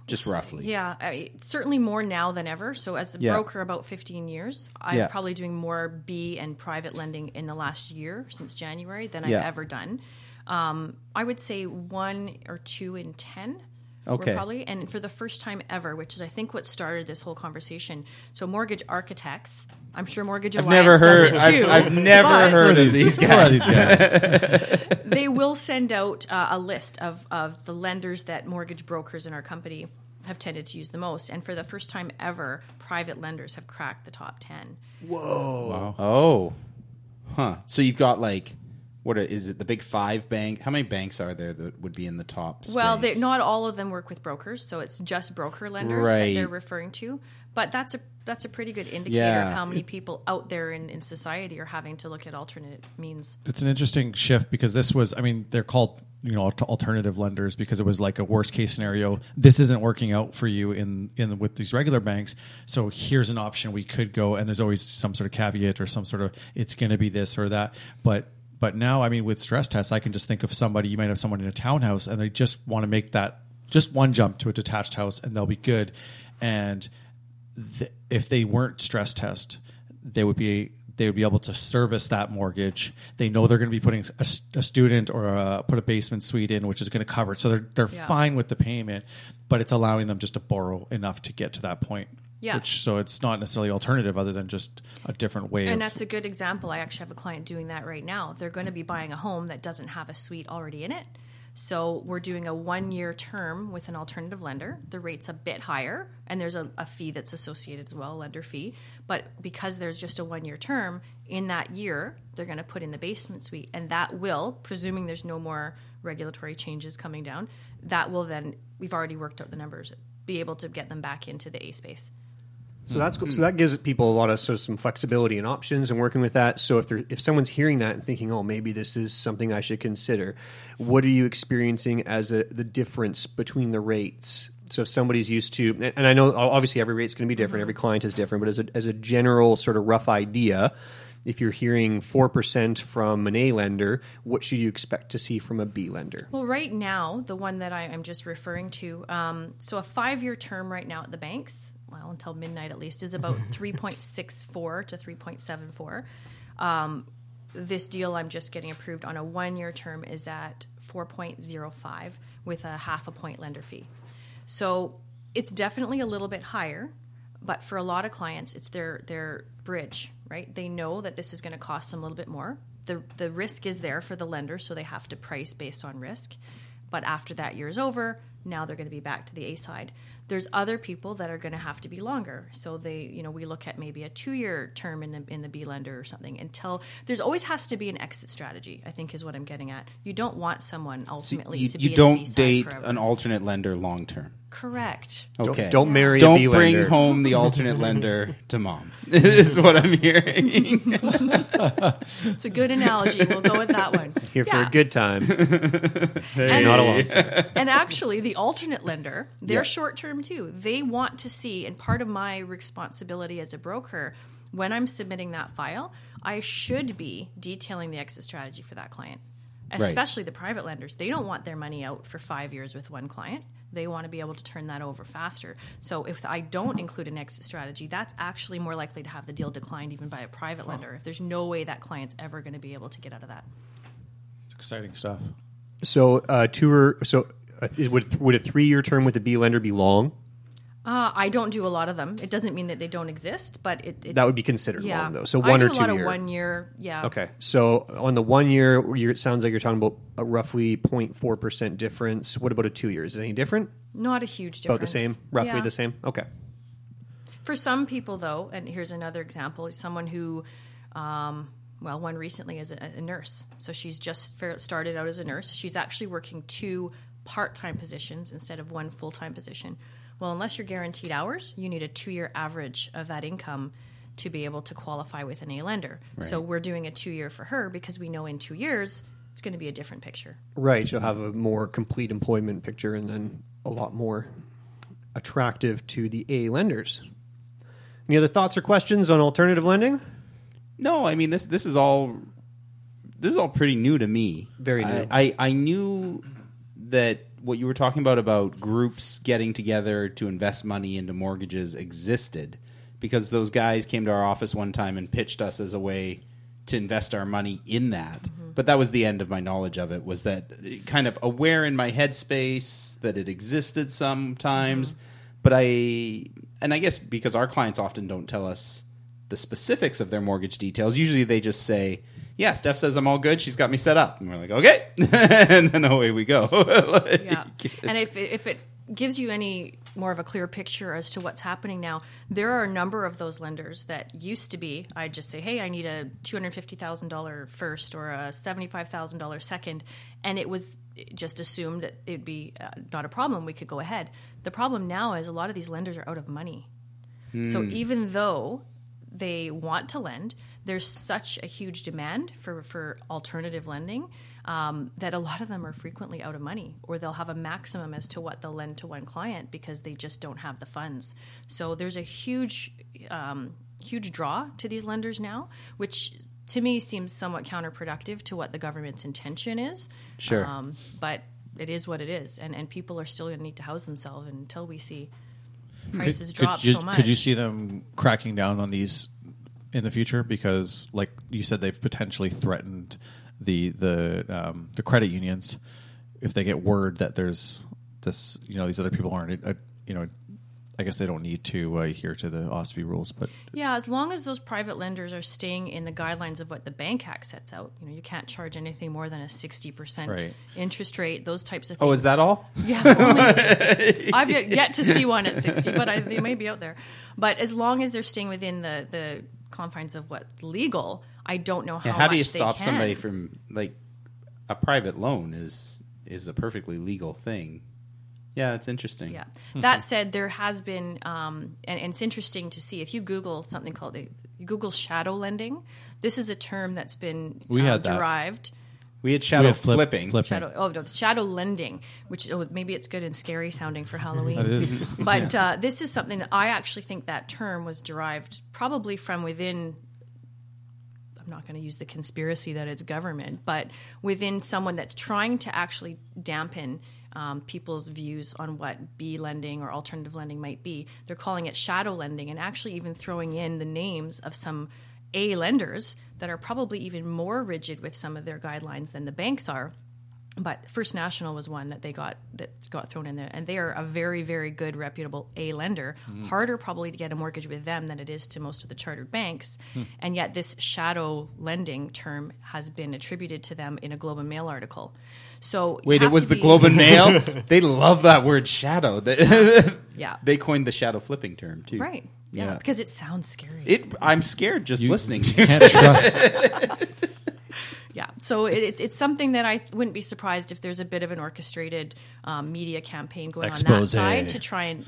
Just roughly. Yeah, I certainly more now than ever. So as a Yeah. broker, about 15 years, I'm Yeah. probably doing more B and private lending in the last year since January than Yeah. I've ever done. Um, I would say one or two in 10. Were Okay. probably and for the first time ever, which is I think what started this whole conversation. So mortgage architects, I'm sure Mortgage I've Alliance never heard. does it too. I've, I've never heard of these Who are these guys. [LAUGHS] they will send out uh, a list of, of the lenders that mortgage brokers in our company have tended to use the most. And for the first time ever, private lenders have cracked the top 10. Whoa. Oh. Huh. So you've got like, what are, is it? The big five bank? How many banks are there that would be in the top? Well, space? not all of them work with brokers, so it's just broker lenders Right. that they're referring to. But that's a that's a pretty good indicator Yeah. of how many people out there in, in society are having to look at alternate means. It's an interesting shift because this was, I mean, they're called you know alternative lenders because it was like a worst case scenario. This isn't working out for you in in with these regular banks. So here's an option we could go, and there's always some sort of caveat or some sort of it's going to be this or that. But but now, I mean, with stress tests, I can just think of somebody. You might have someone in a townhouse, and they just want to make that just one jump to a detached house, and they'll be good. And th- if they weren't stress test, they would be they would be able to service that mortgage. They know they're going to be putting a student or a, put a basement suite in, which is going to cover it. So they're they're Yeah. fine with the payment, but it's allowing them just to borrow enough to get to that point. Yeah. Which so it's not necessarily alternative other than just a different way And of that's a good example. I actually have a client doing that right now. They're going to be buying a home that doesn't have a suite already in it. So we're doing a one year term with an alternative lender. The rate's a bit higher, and there's a, a fee that's associated as well, a lender fee. But because there's just a one year term, in that year, they're going to put in the basement suite, and that will, presuming there's no more regulatory changes coming down, that will then, we've already worked out the numbers, be able to get them back into the A space. So that's cool. so that gives people a lot of so some flexibility and options and working with that. So if there, if someone's hearing that and thinking, oh, maybe this is something I should consider, what are you experiencing as a, the difference between the rates? So if somebody's used to, and- I know obviously every rate's going to be different, every client is different, but as a, as a general sort of rough idea, if you're hearing four percent from an A lender, what should you expect to see from a B lender? Well, right now, the one that I, I'm just referring to, um, so a five year term right now at the banks, well, until midnight at least, is about [LAUGHS] 3.64 to 3.74. Um, this deal I'm just getting approved on a one year term is at 4.05 with a half a point lender fee. So it's definitely a little bit higher, but for a lot of clients, it's their their bridge, right? They know that this is going to cost them a little bit more. The the risk is there for the lender, so they have to price based on risk. But after that year is over, now they're going to be back to the A side. There's other people that are going to have to be longer. So they, you know, we look at maybe a two-year term in the in the B lender or something until there's always has to be an exit strategy. I think is what I'm getting at. You don't want someone ultimately you, to be you don't date forever. an alternate lender long term. Correct. Don't- Okay. don't marry Don't B bring lender. home the [LAUGHS] alternate lender to mom. [LAUGHS] is what I'm hearing. It's a good analogy. We'll go with that one. Here for a good time, [LAUGHS] And- not a long time. and actually, the alternate lender, they're Yeah. short term too. They want to see, and part of my responsibility as a broker, when I'm submitting that file, I should be detailing the exit strategy for that client. Right. Especially the private lenders. They don't want their money out for five years with one client. They want to be able to turn that over faster. So if I don't include an exit strategy, that's actually more likely to have the deal declined even by a private lender if there's no way that client's ever going to be able to get out of that. It's exciting stuff. So uh, two or so uh, would would a three year term with a B lender be long? Uh, I don't do a lot of them. It doesn't mean that they don't exist, but it, it That would be considered yeah. long though. So I one do or a two lot year. of one year. Yeah. Okay, so on the one year, you're, it sounds like you're talking about a roughly 0.4 percent difference. What about a two year? Is it any different? Not a huge difference. About the same, roughly Yeah. the same. Okay. For some people, though, and here's another example: someone who, um, well, one recently is a, a nurse. So she's just started out as a nurse. She's actually working two part-time positions instead of one full-time position. Well, unless you're guaranteed hours, you need a two-year average of that income to be able to qualify with an A lender. So we're doing a two-year for her because we know in two years it's going to be a different picture. Right, you'll have a more complete employment picture and then a lot more attractive to the A lenders. Any other thoughts or questions on alternative lending? No, I mean this. This is all. This is all pretty new to me. Very new. I, I, I knew that what you were talking about about groups getting together to invest money into mortgages existed because those guys came to our office one time and pitched us as a way to invest our money in that. Mm-hmm. But that was the end of my knowledge of it. Was that kind of aware in my headspace that it existed sometimes, mm-hmm. but I and I guess because our clients often don't tell us the specifics of their mortgage details. Usually they just say, "Yeah, Steph says I'm all good. She's got me set up," and we're like, "Okay," [LAUGHS] and then away we go. [LAUGHS] Like, yeah. And if it, if it gives you any more of a clear picture as to what's happening now, there are a number of those lenders that used to be. I'd just say, "Hey, I need a two hundred fifty thousand dollar first or a seventy five thousand dollar second," and it was just assumed that it'd be uh, not a problem. We could go ahead. The problem now is a lot of these lenders are out of money. So Hmm. even though they want to lend, there's such a huge demand for, for alternative lending um, that a lot of them are frequently out of money, or they'll have a maximum as to what they'll lend to one client because they just don't have the funds. So there's a huge, um, huge draw to these lenders now, which to me seems somewhat counterproductive to what the government's intention is. Sure. Um, but it is what it is, and, and people are still going to need to house themselves until we see prices could, drop could you, so much. Could you see them cracking down on these in the future? Because, like you said, they've potentially threatened the the um, the credit unions if they get word that there's this, you know, these other people aren't, uh, you know, I guess they don't need to uh, adhere to the OSFI rules, but Yeah, as long as those private lenders are staying in the guidelines of what the Bank Act sets out, you know, you can't charge anything more than a sixty percent Right. interest rate. Those types of things. Oh, is that all? [LAUGHS] Yeah, only 60. [LAUGHS] I've yet, yet to see one at sixty, but I, they may be out there. But as long as they're staying within the the confines of what's legal, I don't know how. Yeah, how do you stop somebody from like a private loan is is a perfectly legal thing. Yeah, it's interesting. Yeah. That said, there has been, um, and, and it's interesting to see if you Google something called you Google shadow lending. This is a term that's been We uh, had that. derived. We had shadow We had flip- flipping. flipping. Shadow, oh no, shadow lending, which oh, maybe it's good and scary sounding for Halloween. It is. [LAUGHS] but uh, this is something that I actually think that term was derived probably from within. I'm not going to use the conspiracy that it's government, but within someone that's trying to actually dampen um, people's views on what B lending or alternative lending might be. They're calling it shadow lending and actually even throwing in the names of some A lenders that are probably even more rigid with some of their guidelines than the banks are but First National was one that they got that got thrown in there, and they are a very, very good, reputable A lender. Mm. Harder probably to get a mortgage with them than it is to most of the chartered banks, hmm. and yet this shadow lending term has been attributed to them in a Globe and Mail article. So Wait, it was the Globe and [LAUGHS] Mail. they love that word shadow. They- [LAUGHS] Yeah. they coined the shadow flipping term too. right? Yeah, Yeah. because it sounds scary. It. I'm scared just You- listening you to. can't trust. [LAUGHS] Yeah, so it, it's it's something that I wouldn't be surprised if there's a bit of an orchestrated um, media campaign going on that side to try and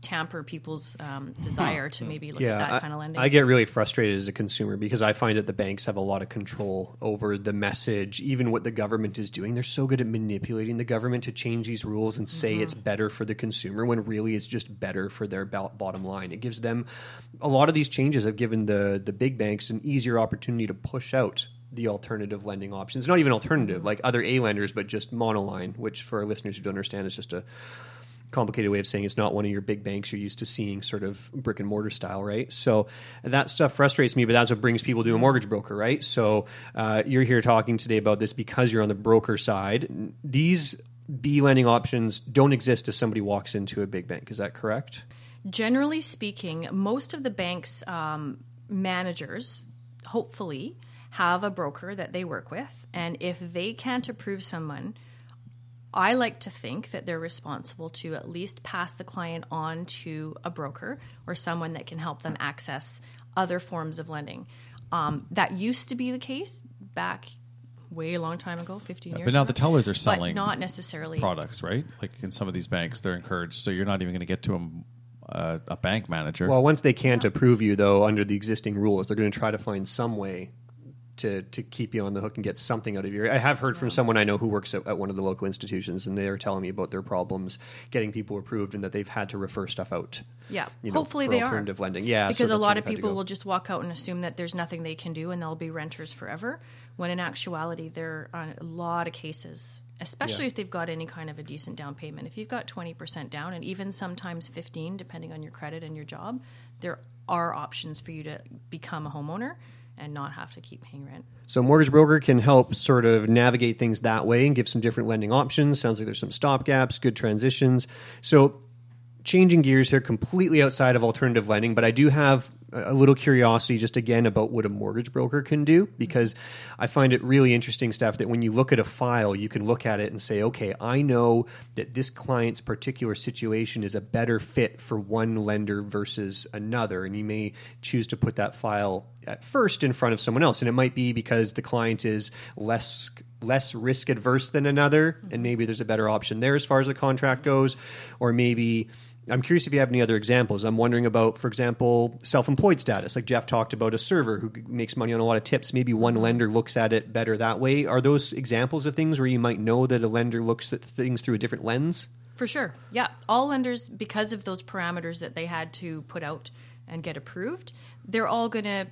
tamper people's um, desire to maybe look at that I, kind of lending. I get really frustrated as a consumer because I find that the banks have a lot of control over the message, even what the government is doing. They're so good at manipulating the government to change these rules and say Mm-hmm. it's better for the consumer when really it's just better for their bo- bottom line. It gives them a lot of these changes have given the the big banks an easier opportunity to push out the alternative lending options. Not even alternative, like other A lenders, but just monoline, which for our listeners who don't understand is just a complicated way of saying it's not one of your big banks you're used to seeing sort of brick and mortar style right? So that stuff frustrates me but that's what brings people to a mortgage broker right? So uh, you're here talking today about this because you're on the broker side. These b lending options don't exist if somebody walks into a big bank. Is that correct? Generally speaking, most of the bank's um, managers, hopefully, have a broker that they work with. And if they can't approve someone, I like to think that they're responsible to at least pass the client on to a broker or someone that can help them access other forms of lending. Um, that used to be the case back way a long time ago, 15 years but now ago. the tellers are But selling not necessarily products, right? Like in some of these banks, they're encouraged, so you're not even going to get to them. Uh, a bank manager. well once they can't approve you though under the existing rules they're going to try to find some way to, to keep you on the hook and get something out of you. I have heard from someone I know who works at, at one of the local institutions, and they are telling me about their problems getting people approved, and that they've had to refer stuff out. Yeah, you know, hopefully for they alternative are lending. Yeah, so because a lot of they've had to people will just walk out and assume that there's nothing they can do and they'll be renters forever. When in actuality, there are a lot of cases, especially Yeah. if they've got any kind of a decent down payment. If you've got twenty percent down, and even sometimes fifteen, depending on your credit and your job, there are options for you to become a homeowner and not have to keep paying rent. So, mortgage broker can help sort of navigate things that way and give some different lending options. Sounds like there's some stop gaps, good transitions. So, changing gears here, completely outside of alternative lending, but I do have a little curiosity just again about what a mortgage broker can do because I find it really interesting stuff that when you look at a file, you can look at it and say, okay, I know that this client's particular situation is a better fit for one lender versus another. And you may choose to put that file at first in front of someone else. And it might be because the client is less less risk adverse than another, and maybe there's a better option there as far as the contract goes, or maybe I'm curious if you have any other examples. I'm wondering about, for example, self-employed status. Like Jeff talked about a server who makes money on a lot of tips. Maybe one lender looks at it better that way. Are those examples of things where you might know that a lender looks at things through a different lens? For sure. Yeah. All lenders, because of those parameters that they had to put out and get approved, they're all going to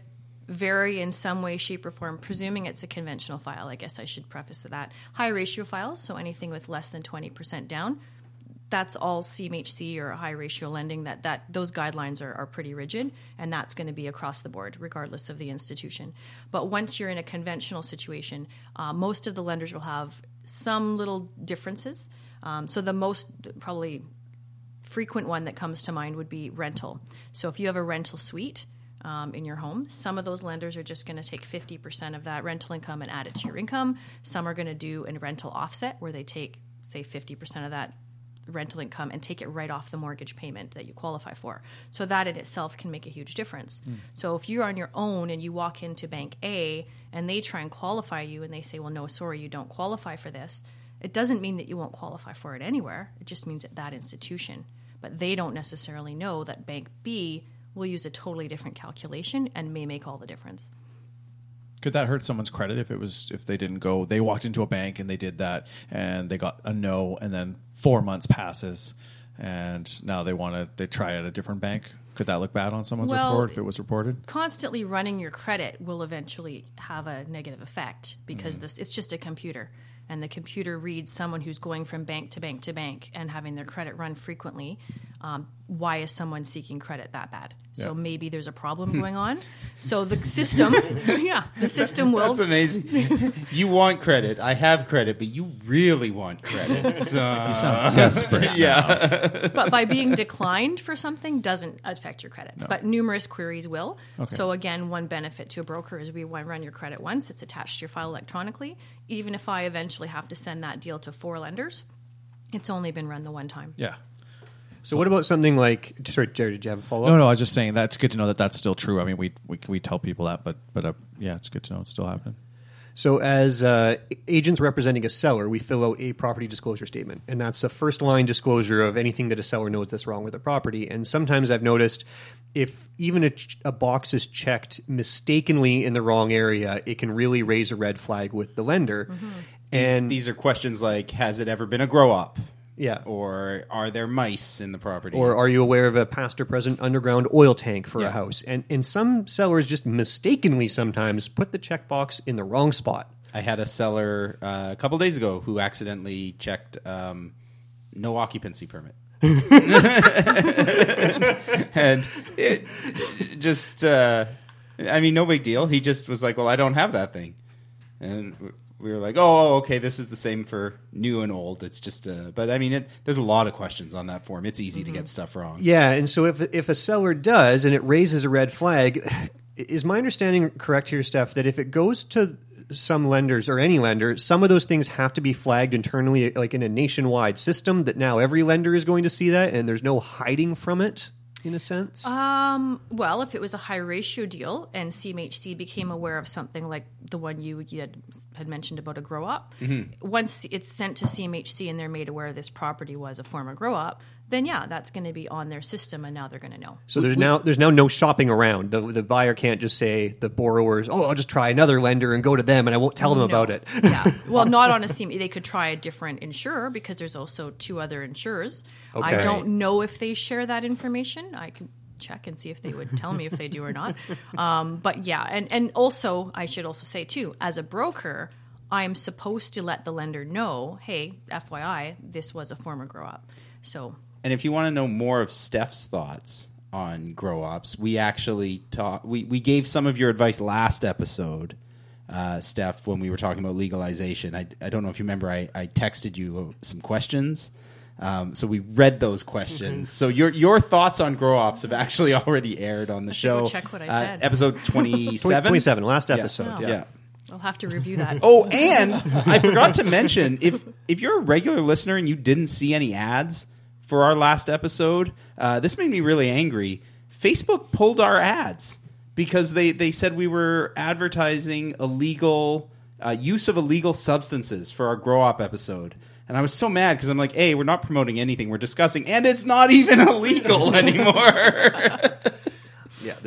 vary in some way, shape, or form, presuming it's a conventional file. I guess I should preface that. High ratio files, so anything with less than 20% down, that's all CMHC or high ratio lending. That that those guidelines are, are pretty rigid, and that's going to be across the board, regardless of the institution. But once you're in a conventional situation, uh, most of the lenders will have some little differences. Um, so the most probably frequent one that comes to mind would be rental. So if you have a rental suite um, in your home, some of those lenders are just going to take 50% of that rental income and add it to your income. Some are going to do a rental offset where they take, say, 50% of that rental income and take it right off the mortgage payment that you qualify for. So that in itself can make a huge difference. Mm. So if you're on your own and you walk into bank A and they try and qualify you and they say, "Well, no, sorry, you don't qualify for this." It doesn't mean that you won't qualify for it anywhere. It just means at that institution. But they don't necessarily know that bank B will use a totally different calculation and may make all the difference. Could that hurt someone's credit if it was if they didn't go? They walked into a bank and they did that, and they got a no, and then four months passes, and now they want to they try at a different bank. Could that look bad on someone's Well, report if it was reported? Constantly running your credit will eventually have a negative effect because Mhm. this it's just a computer and the computer reads someone who's going from bank to bank to bank and having their credit run frequently. Um, why is someone seeking credit that bad? So Yeah. maybe there's a problem Hmm. going on. So the system, [LAUGHS] yeah, the system will. That's amazing. you want credit. I have credit, but you really want credit. So, [LAUGHS] You sound desperate [LAUGHS] Yeah. but by being declined for something doesn't affect your credit. No. But numerous queries will. Okay. So again, one benefit to a broker is we run your credit once. It's attached to your file electronically. Even if I eventually have to send that deal to four lenders, it's only been run the one time. Yeah. So what about something like? Sorry, Jerry, did you have a follow up? No, no. I was just saying that's good to know that that's still true. I mean, we we, we tell people that, but but uh, yeah, it's good to know it's still happening. So, as uh, agents representing a seller, we fill out a property disclosure statement, and that's the first line disclosure of anything that a seller knows that's wrong with a property. And sometimes I've noticed if even a, ch- a box is checked mistakenly in the wrong area, it can really raise a red flag with the lender. And these are questions like Has it ever been a grow op? Yeah. Or are there mice in the property? Or are you aware of a past or present underground oil tank for Yeah. a house? And and some sellers just mistakenly sometimes put the checkbox in the wrong spot. I had a seller uh, a couple days ago who accidentally checked um, no occupancy permit. [LAUGHS] and it just, uh, I mean, no big deal. He just was like, well, I don't have that thing. And we were like, oh, oh, okay, this is the same for new and old. It's just, a, but I mean, it, there's a lot of questions on that form. It's easy to mm-hmm. get stuff wrong. Yeah, and so if if a seller does and it raises a red flag, [SIGHS] is my understanding correct here, Steph, that if it goes to some lenders or any lender, some of those things have to be flagged internally, like in a nationwide system, that now every lender is going to see that, and there's no hiding from it, in a sense. Um, well, if it was a high ratio deal and CMHC became aware of something like the one you, you had, had mentioned about a grow op, Mhm. once it's sent to CMHC and they're made aware this property was a former grow op, then yeah, that's going to be on their system and now they're going to know. So there's now there's now no shopping around. The the buyer can't just say the borrowers, oh, I'll just try another lender and go to them, and I won't tell them No. about it. yeah. [LAUGHS] Well, not on a CM. They could try a different insurer because there's also two other insurers. Okay. I don't know if they share that information. I can check and see if they would tell me if they do or not. [LAUGHS] Um, but yeah, and and also I should also say too, as a broker, I'm supposed to let the lender know, hey, FYI, this was a former grow op. So And if you want to know more of Steph's thoughts on grow ops, we actually talked. We we gave some of your advice last episode, uh, Steph, when we were talking about legalization. I, I don't know if you remember. I, I texted you some questions. Um, so we read those questions. so your your thoughts on grow ops have actually [LAUGHS] already aired on the show. go check what I Uh, said. episode [LAUGHS] twenty seven. 27, last Yeah. episode, Oh. yeah. I'll have to review that. Oh, and I forgot to mention if if you're a regular listener and you didn't see any ads for our last episode, uh, this made me really angry. Facebook pulled our ads because they they said we were advertising illegal uh, use of illegal substances for our grow op episode. And I was so mad because I'm like, hey, we're not promoting anything. We're discussing, and it's not even [LAUGHS] illegal anymore. [LAUGHS]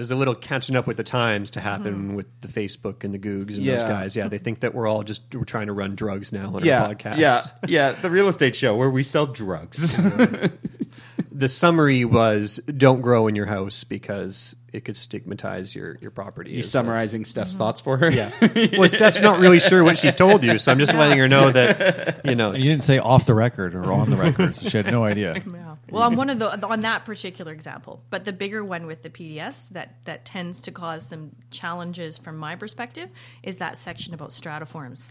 Yeah, there's a little catching up with the times to happen mm-hmm. with the Facebook and the Googs and those guys. Yeah, they think that we're all just we're trying to run drugs now on yeah, our podcast. yeah, yeah. The real estate show where we sell drugs. [LAUGHS] the summary was don't grow in your house because it could stigmatize your, your property. You Is, summarizing Steph's mm-hmm. thoughts for her? Yeah. Well, Steph's not really sure what she told you, so I'm just [LAUGHS] letting her know that, you know. And you didn't say off the record or on the record, so she had no idea. [LAUGHS] Yeah. Well, on one of the on that particular example, but the bigger one with the PDS that that tends to cause some challenges from my perspective is that section about strata forms.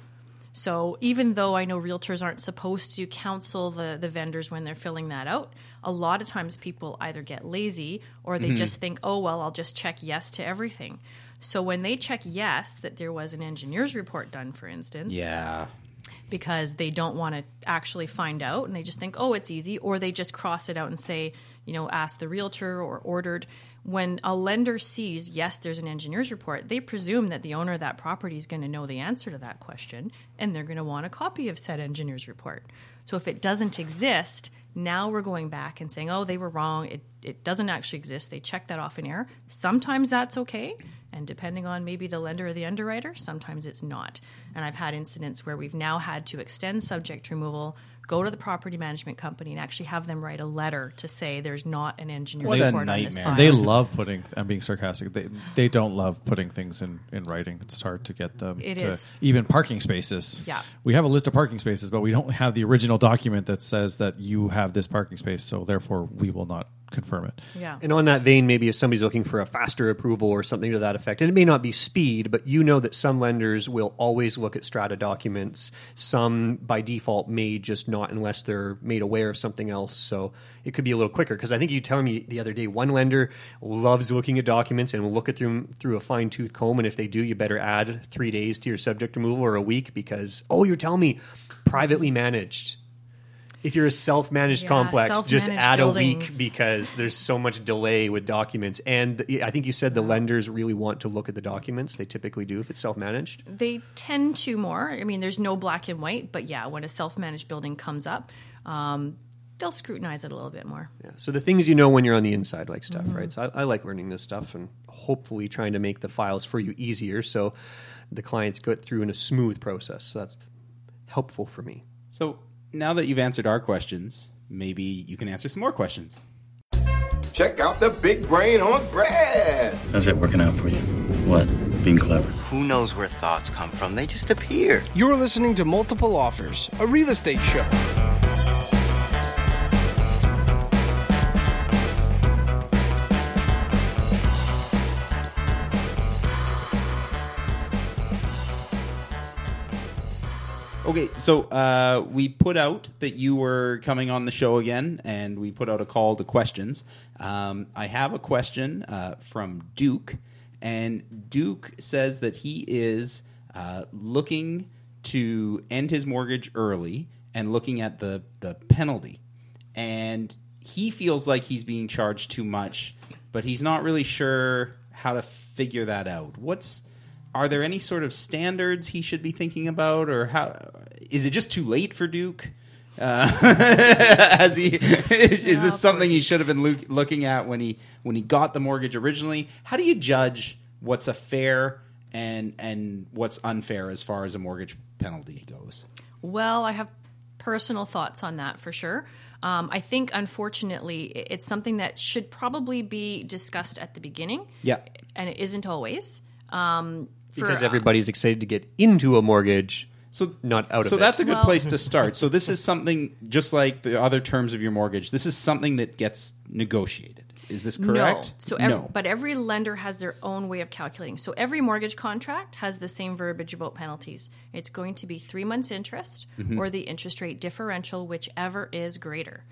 So even though I know realtors aren't supposed to counsel the, the vendors when they're filling that out, a lot of times people either get lazy or they Mhm. just think, oh, well, I'll just check yes to everything. So when they check yes that there was an engineer's report done, for instance, Yeah. Because they don't want to actually find out and they just think, oh, it's easy, or they just cross it out and say, you know, ask the realtor or ordered. When a lender sees, yes, there's an engineer's report, they presume that the owner of that property is going to know the answer to that question and they're going to want a copy of said engineer's report. So if it doesn't exist, now we're going back and saying, oh, they were wrong. It, it doesn't actually exist. They checked that off in error. Sometimes that's okay. And depending on maybe the lender or the underwriter, sometimes it's not. And I've had incidents where we've now had to extend subject removal, go to the property management company, and actually have them write a letter to say there's not an engineer's What a report on this nightmare. file. They [LAUGHS] love putting. I'm being sarcastic. They they don't love putting things in, in writing. It's hard to get them. It to, is. even parking spaces. Yeah. we have a list of parking spaces, but we don't have the original document that says that you have this parking space. So therefore, we will not confirm it. Yeah. And on that vein, maybe if somebody's looking for a faster approval or something to that effect, and it may not be speed, but you know that some lenders will always look at strata documents. Some by default may just not unless they're made aware of something else. So it could be a little quicker. Because I think you telling me the other day one lender loves looking at documents and will look at them through a fine tooth comb. And if they do, you better add three days to your subject removal or a week because oh, you're telling me privately managed. If you're a self-managed Yeah, complex, just self-managed add a week because there's so much delay with documents. And I think you said the lenders really want to look at the documents. They typically do if it's self-managed. They tend to more. I mean, there's no black and white, but yeah, when a self managed building comes up, um, they'll scrutinize it a little bit more. Yeah. So the things you know when you're on the inside, like stuff, right? So I, I like learning this stuff and hopefully trying to make the files for you easier so the clients go through in a smooth process. So that's helpful for me. So now that you've answered our questions, maybe you can answer some more questions. Check out the big brain on Brad. How's it working out for you? What? Being clever. Who knows where thoughts come from? They just appear. You're listening to Multiple Offers, a real estate show. Okay, so uh, we put out that you were coming on the show again, and we put out a call to questions. Um, I have a question uh, from Duke, and Duke says that he is uh, looking to end his mortgage early and looking at the, the penalty. And he feels like he's being charged too much, but he's not really sure how to figure that out. What's are there any sort of standards he should be thinking about, or how is it just too late for Duke? Uh, [LAUGHS] has he? is this something he should have been loo- looking at when he when he got the mortgage originally? How do you judge what's a fair and and what's unfair as far as a mortgage penalty goes? Well, I have personal thoughts on that for sure. Um, I think, unfortunately, it's something that should probably be discussed at the beginning, Yeah. and it isn't always. Um, for, Because uh, everybody's excited to get into a mortgage, so not out of so it. that's a good Well- place to start. So this is something just like the other terms of your mortgage. This is something that gets negotiated. Is this correct? No. So, ev- but every lender has their own way of calculating. So, every mortgage contract has the same verbiage about penalties. It's going to be three months interest Mhm. or the interest rate differential, whichever is greater.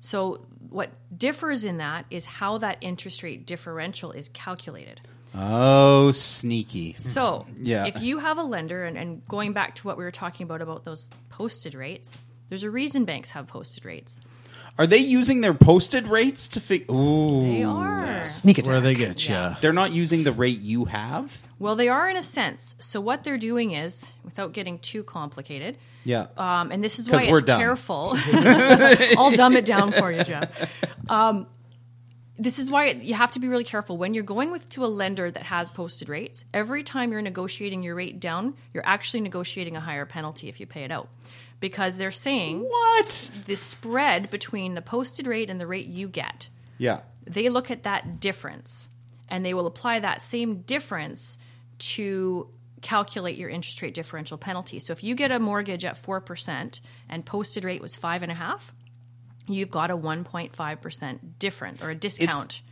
So, what differs in that is how that interest rate differential is calculated. Oh, sneaky. So, yeah. if you have a lender, and, and going back to what we were talking about about those posted rates, there's a reason banks have posted rates. Are they using their posted rates to figure? Ooh, They are. Sneak attack. Where they get ya. They're not using the rate you have. Well, they are in a sense. So what they're doing is, without getting too complicated, Yeah. um, and this is why we're it's dumb. careful. [LAUGHS] [LAUGHS] I'll dumb it down for you, Jeff. Um, this is why it, you have to be really careful when you're going with to a lender that has posted rates. Every time you're negotiating your rate down, you're actually negotiating a higher penalty if you pay it out, because they're saying what the spread between the posted rate and the rate you get Yeah. they look at that difference and they will apply that same difference to calculate your interest rate differential penalty. So if you get a mortgage at 4% and posted rate was 5.5, you've got a 1.5% difference or a discount.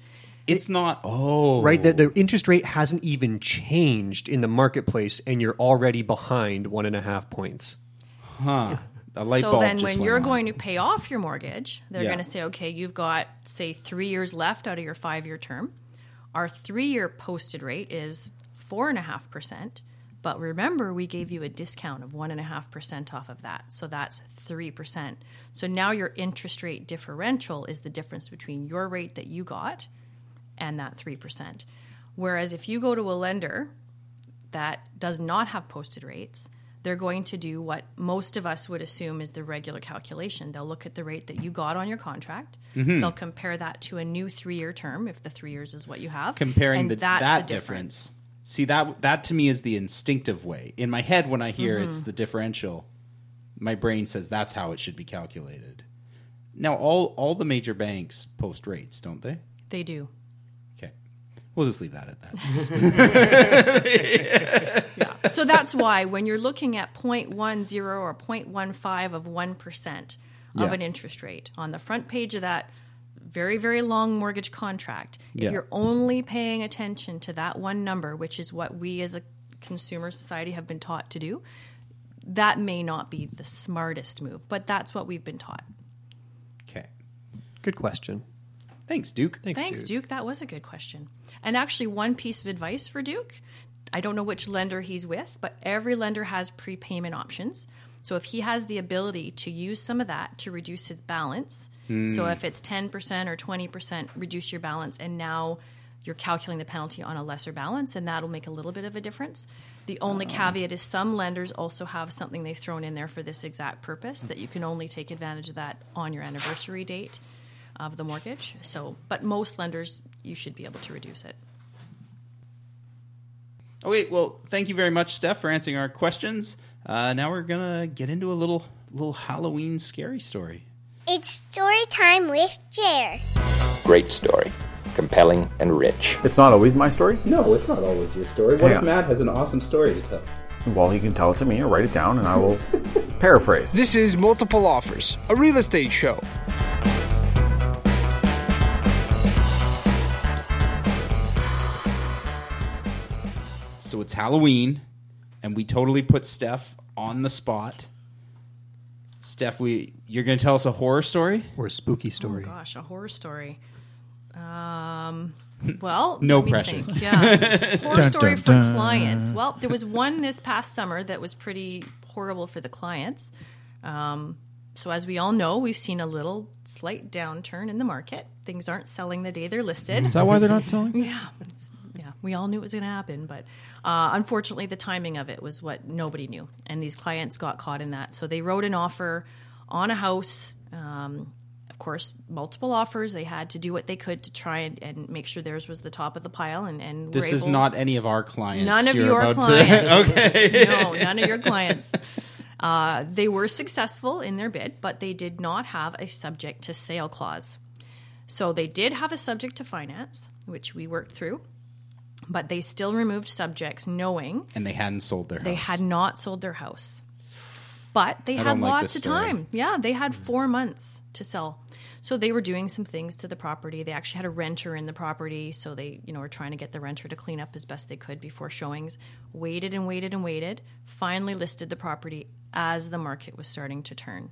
It's not. Oh, Right, the, the interest rate hasn't even changed in the marketplace, and you're already behind one and a half points. Huh. A light so bulb then just when you're on. going to pay off your mortgage, they're Yeah. going to say, okay, you've got, say, three years left out of your five year term. Our three year posted rate is 4.5%. But remember, we gave you a discount of 1.5% off of that. So that's 3%. So now your interest rate differential is the difference between your rate that you got and that 3%. Whereas if you go to a lender that does not have posted rates, they're going to do what most of us would assume is the regular calculation. They'll look at the rate that you got on your contract. Mhm. They'll compare that to a new three-year term, if the three years is what you have. comparing and the, that's that the difference. See that that to me is the instinctive way. In my head, when I hear it's Mhm. the differential, my brain says that's how it should be calculated. Now, all all the major banks post rates, don't they? They do. Okay, we'll just leave that at that. [LAUGHS] [LAUGHS] yeah. So that's why when you're looking at 0.10 or 0.15 of 1% of Yeah. an interest rate on the front page of that very, very long mortgage contract, if Yeah. you're only paying attention to that one number, which is what we as a consumer society have been taught to do, that may not be the smartest move, but that's what we've been taught. Okay. Good question. Thanks, Duke. Thanks, Duke. That was a good question. And actually, one piece of advice for Duke I don't know which lender he's with, but every lender has prepayment options. So if he has the ability to use some of that to reduce his balance, so Hmm. if it's 10% or 20%, reduce your balance, and now you're calculating the penalty on a lesser balance, and that'll make a little bit of a difference. The only caveat is some lenders also have something they've thrown in there for this exact purpose that you can only take advantage of that on your anniversary date of the mortgage. So, but most lenders, you should be able to reduce it. Okay, well, thank you very much, Steph, for answering our questions. Uh, now we're gonna get into a little little Halloween scary story. It's story time with Jer. Great story. Compelling and rich. It's not always my story? No, it's not always your story. What if Matt has an awesome story to tell? Well, he can tell it to me or write it down and I will [LAUGHS] paraphrase. This is Multiple Offers, a real estate show. So it's Halloween, and we totally put Steph on the spot. Steph, we you're going to tell us a horror story or a spooky story? Oh gosh, a horror story. [LAUGHS] Um, well, No pressure. think. Yeah, [LAUGHS] horror Dun, story dun, for dun. clients. Well, there was one this past summer that was pretty horrible for the clients. Um, so as we all know, we've seen a little slight downturn in the market. Things aren't selling the day they're listed. Is that why they're not selling? [LAUGHS] Yeah, yeah. We all knew it was going to happen, but uh, unfortunately, the timing of it was what nobody knew, and these clients got caught in that. So they wrote an offer on a house. Um, of course, multiple offers. They had to do what they could to try and, and make sure theirs was the top of the pile. And, and This is able- not any of our clients. None of your clients. [LAUGHS] okay. [LAUGHS] no, none of your clients. Uh, they were successful in their bid, but they did not have a subject to sale clause. So they did have a subject to finance, which we worked through, but they still removed subjects knowing and they hadn't sold their house. they had not sold their house. But they I had don't like lots of time. Yeah, they had four months to sell. So they were doing some things to the property. They actually had a renter in the property, so they, you know, were trying to get the renter to clean up as best they could before showings. Waited and waited and waited. Finally listed the property as the market was starting to turn.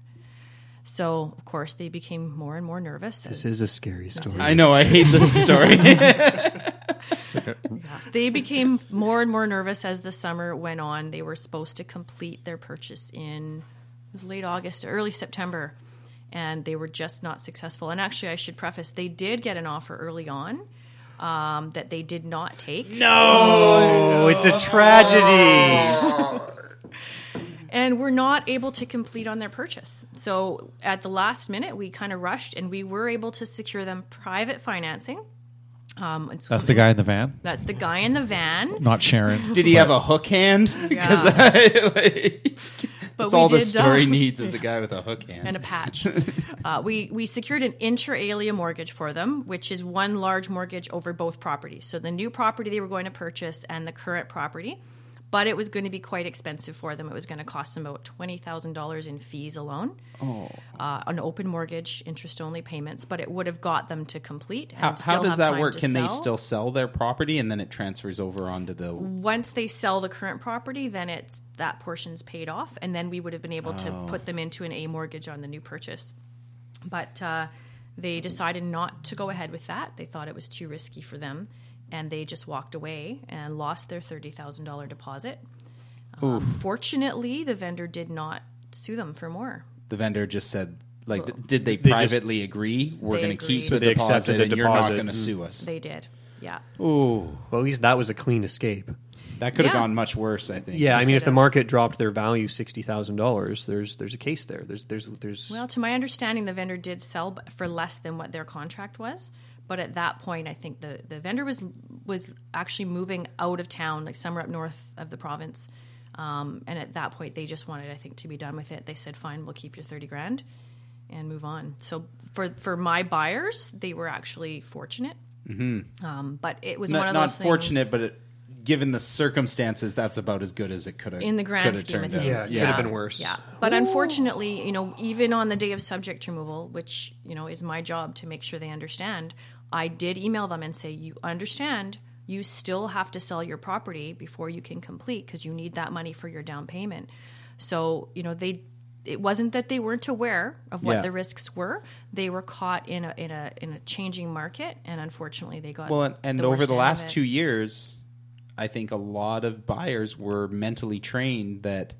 So of course they became more and more nervous. This is a scary story. I know. I hate this story. [LAUGHS] they became more and more nervous as the summer went on. They were supposed to complete their purchase in it was late August, early September, and they were just not successful. And actually, I should preface they did get an offer early on um, that they did not take. Oh, it's a tragedy. And were not able to complete on their purchase. So at the last minute, we kind of rushed, and we were able to secure them private financing. Um, it's That's the guy in the van? That's the guy in the van. Not Sharon. [LAUGHS] Did he have a hook hand? Yeah. [LAUGHS] 'Cause I, like, that's we all the did, story uh, [LAUGHS] needs is a guy with a hook hand and a patch. uh, we we secured an inter alia mortgage for them, which is one large mortgage over both properties. So the new property they were going to purchase and the current property, but it was going to be quite expensive for them. It was going to cost them about twenty thousand dollars in fees alone, Oh. uh, an open mortgage, interest only payments. But it would have got them to complete. How, how does that work? to Can they still sell their property and then it transfers over onto the? Once they sell the current property, then it's that portion's paid off, and then we would have been able to Oh. put them into an A mortgage on the new purchase. But uh, they decided not to go ahead with that. They thought it was too risky for them, and they just walked away and lost their thirty thousand dollar deposit. Um, fortunately, the vendor did not sue them for more. The vendor just said, like, did they They just- privately agree? We're They going to keep agreed. the So they accepted deposit, the and you're not deposit. going to Mm. sue us. They did, yeah. Ooh, Well, at least that was a clean escape. that could have Yeah. gone much worse. I think. Yeah, I mean, if the market dropped their value sixty thousand dollars, there's there's a case there. There's there's there's Well, to my understanding, the vendor did sell b- for less than what their contract was. But at that point, I think the, the vendor was was actually moving out of town, like somewhere up north of the province. Um, and at that point, they just wanted, I think, to be done with it. They said, "Fine, we'll keep your thirty grand and move on." So for for my buyers, they were actually fortunate. Mm-hmm. Um, but it was not, one of not those fortunate, things, but it, given the circumstances, that's about as good as it could have. in the grand scheme of things. Yeah, it could have been worse. Yeah, but unfortunately, you know, even on the day of subject removal, which you know is my job to make sure they understand, I did email them and say, "You understand, you still have to sell your property before you can complete because you need that money for your down payment." So you know they. It wasn't that they weren't aware of what Yeah. the risks were. They were caught in a in a in a changing market, and unfortunately, they got well, and, and the over the last two years, I think a lot of buyers were mentally trained that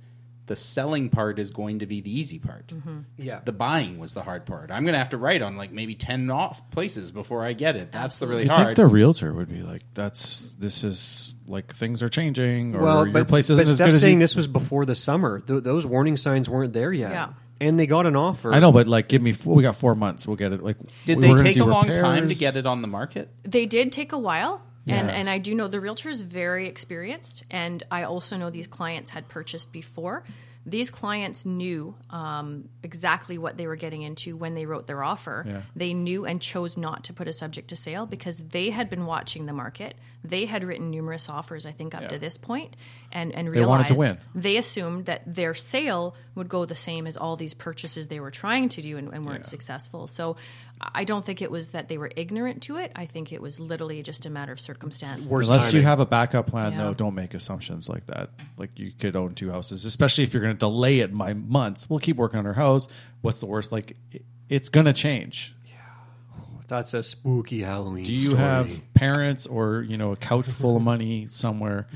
the selling part is going to be the easy part. Mm-hmm. Yeah. The buying was the hard part. I'm going to have to write on like maybe 10 off places before I get it. That's the really You hard. think the realtor would be like, "That's this is like things are changing, or well, your but, place isn't but as Steph's good as saying you." this was before the summer. Th- those warning signs weren't there yet. Yeah. and they got an offer. I know, but like, give me. Four, we got four months. We'll get it. Like, Did we they take do a long time to get it on the market? They did take a while. And, Yeah. and I do know the realtor is very experienced, and I also know these clients had purchased before. These clients knew um, exactly what they were getting into when they wrote their offer. Yeah. They knew and chose not to put a subject to sale because they had been watching the market. They had written numerous offers, I think, up Yeah. to this point, and and They wanted realized to win. they assumed that their sale would go the same as all these purchases they were trying to do and, and weren't successful. So I don't think it was that they were ignorant to it. I think it was literally just a matter of circumstance. Unless you have a backup plan, Yeah. though, don't make assumptions like that. Like you could own two houses, especially if you're going to delay it by months. We'll keep working on our house. What's the worst? Like it's going to change. Yeah. That's a spooky Halloween. Do you story. have parents or you know a couch full of money somewhere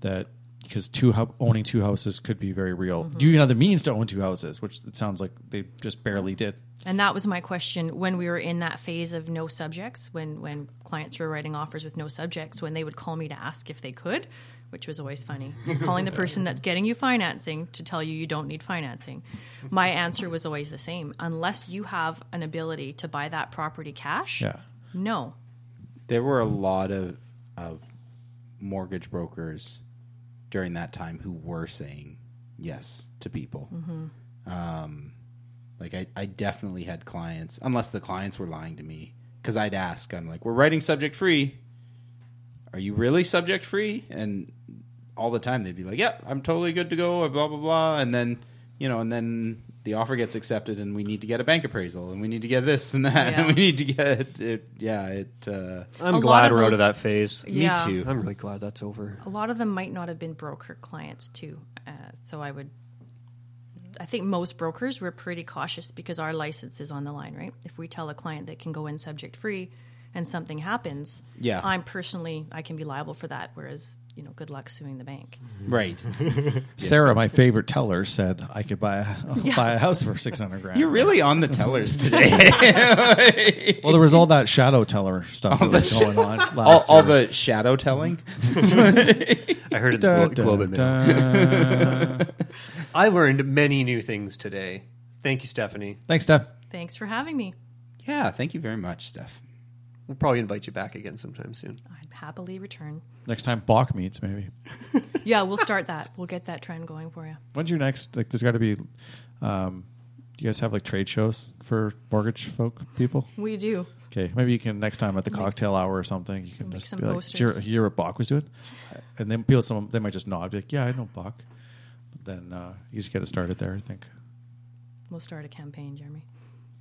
that because two owning two houses could be very real? Mm-hmm. Do you have the means to own two houses? Which it sounds like they just barely did. And that was my question when we were in that phase of no subjects, when when clients were writing offers with no subjects, when they would call me to ask if they could, which was always funny. [LAUGHS] Calling the person that's getting you financing to tell you you don't need financing. My answer was always the same. Unless you have an ability to buy that property cash, Yeah. no. There were a lot of of mortgage brokers during that time who were saying yes to people. Mhm. Um, like I, I definitely had clients, unless the clients were lying to me, because I'd ask, I'm like, we're writing subject free. Are you really subject free? And all the time they'd be like, yeah, I'm totally good to go. Blah blah blah. And then you know, and then the offer gets accepted, and we need to get a bank appraisal, and we need to get this and that, Yeah. and we need to get it. Yeah, it. Uh, I'm A glad we're out of that phase. Yeah. Me too. I'm really glad that's over. A lot of them might not have been broker clients too. Uh, so I would, I think most brokers were pretty cautious because our license is on the line, right? If we tell a client they can go in subject free and something happens, Yeah. I'm personally, I can be liable for that. Whereas, you know, good luck suing the bank. Right. [LAUGHS] Sarah, my favorite teller, said I could buy a [LAUGHS] Yeah. buy a house for six hundred grand. You're really on the tellers [LAUGHS] today. well, there was all that shadow teller stuff All that was the going on. Last all, all the shadow telling. I heard it Da, at the Glo- Globe and Mail. I learned many new things today. Thank you, Stephanie. Thanks, Steph. Thanks for having me. Yeah, thank you very much, Steph. We'll probably invite you back again sometime soon. I'd happily return. Next time Bach meets, maybe. [LAUGHS] Yeah, we'll start that. We'll get that trend going for you. When's your next? Like, there's got to be. Um, Do you guys have like trade shows for mortgage folk people? We do. Okay, maybe you can next time at the cocktail hour or something. You can Make just some be like, posters. "Did you hear- hear what Bach was doing?" And then people, some they might just nod, be like, "Yeah, I know Bach." But then uh, you just get it started there. I think. We'll start a campaign, Jeremy.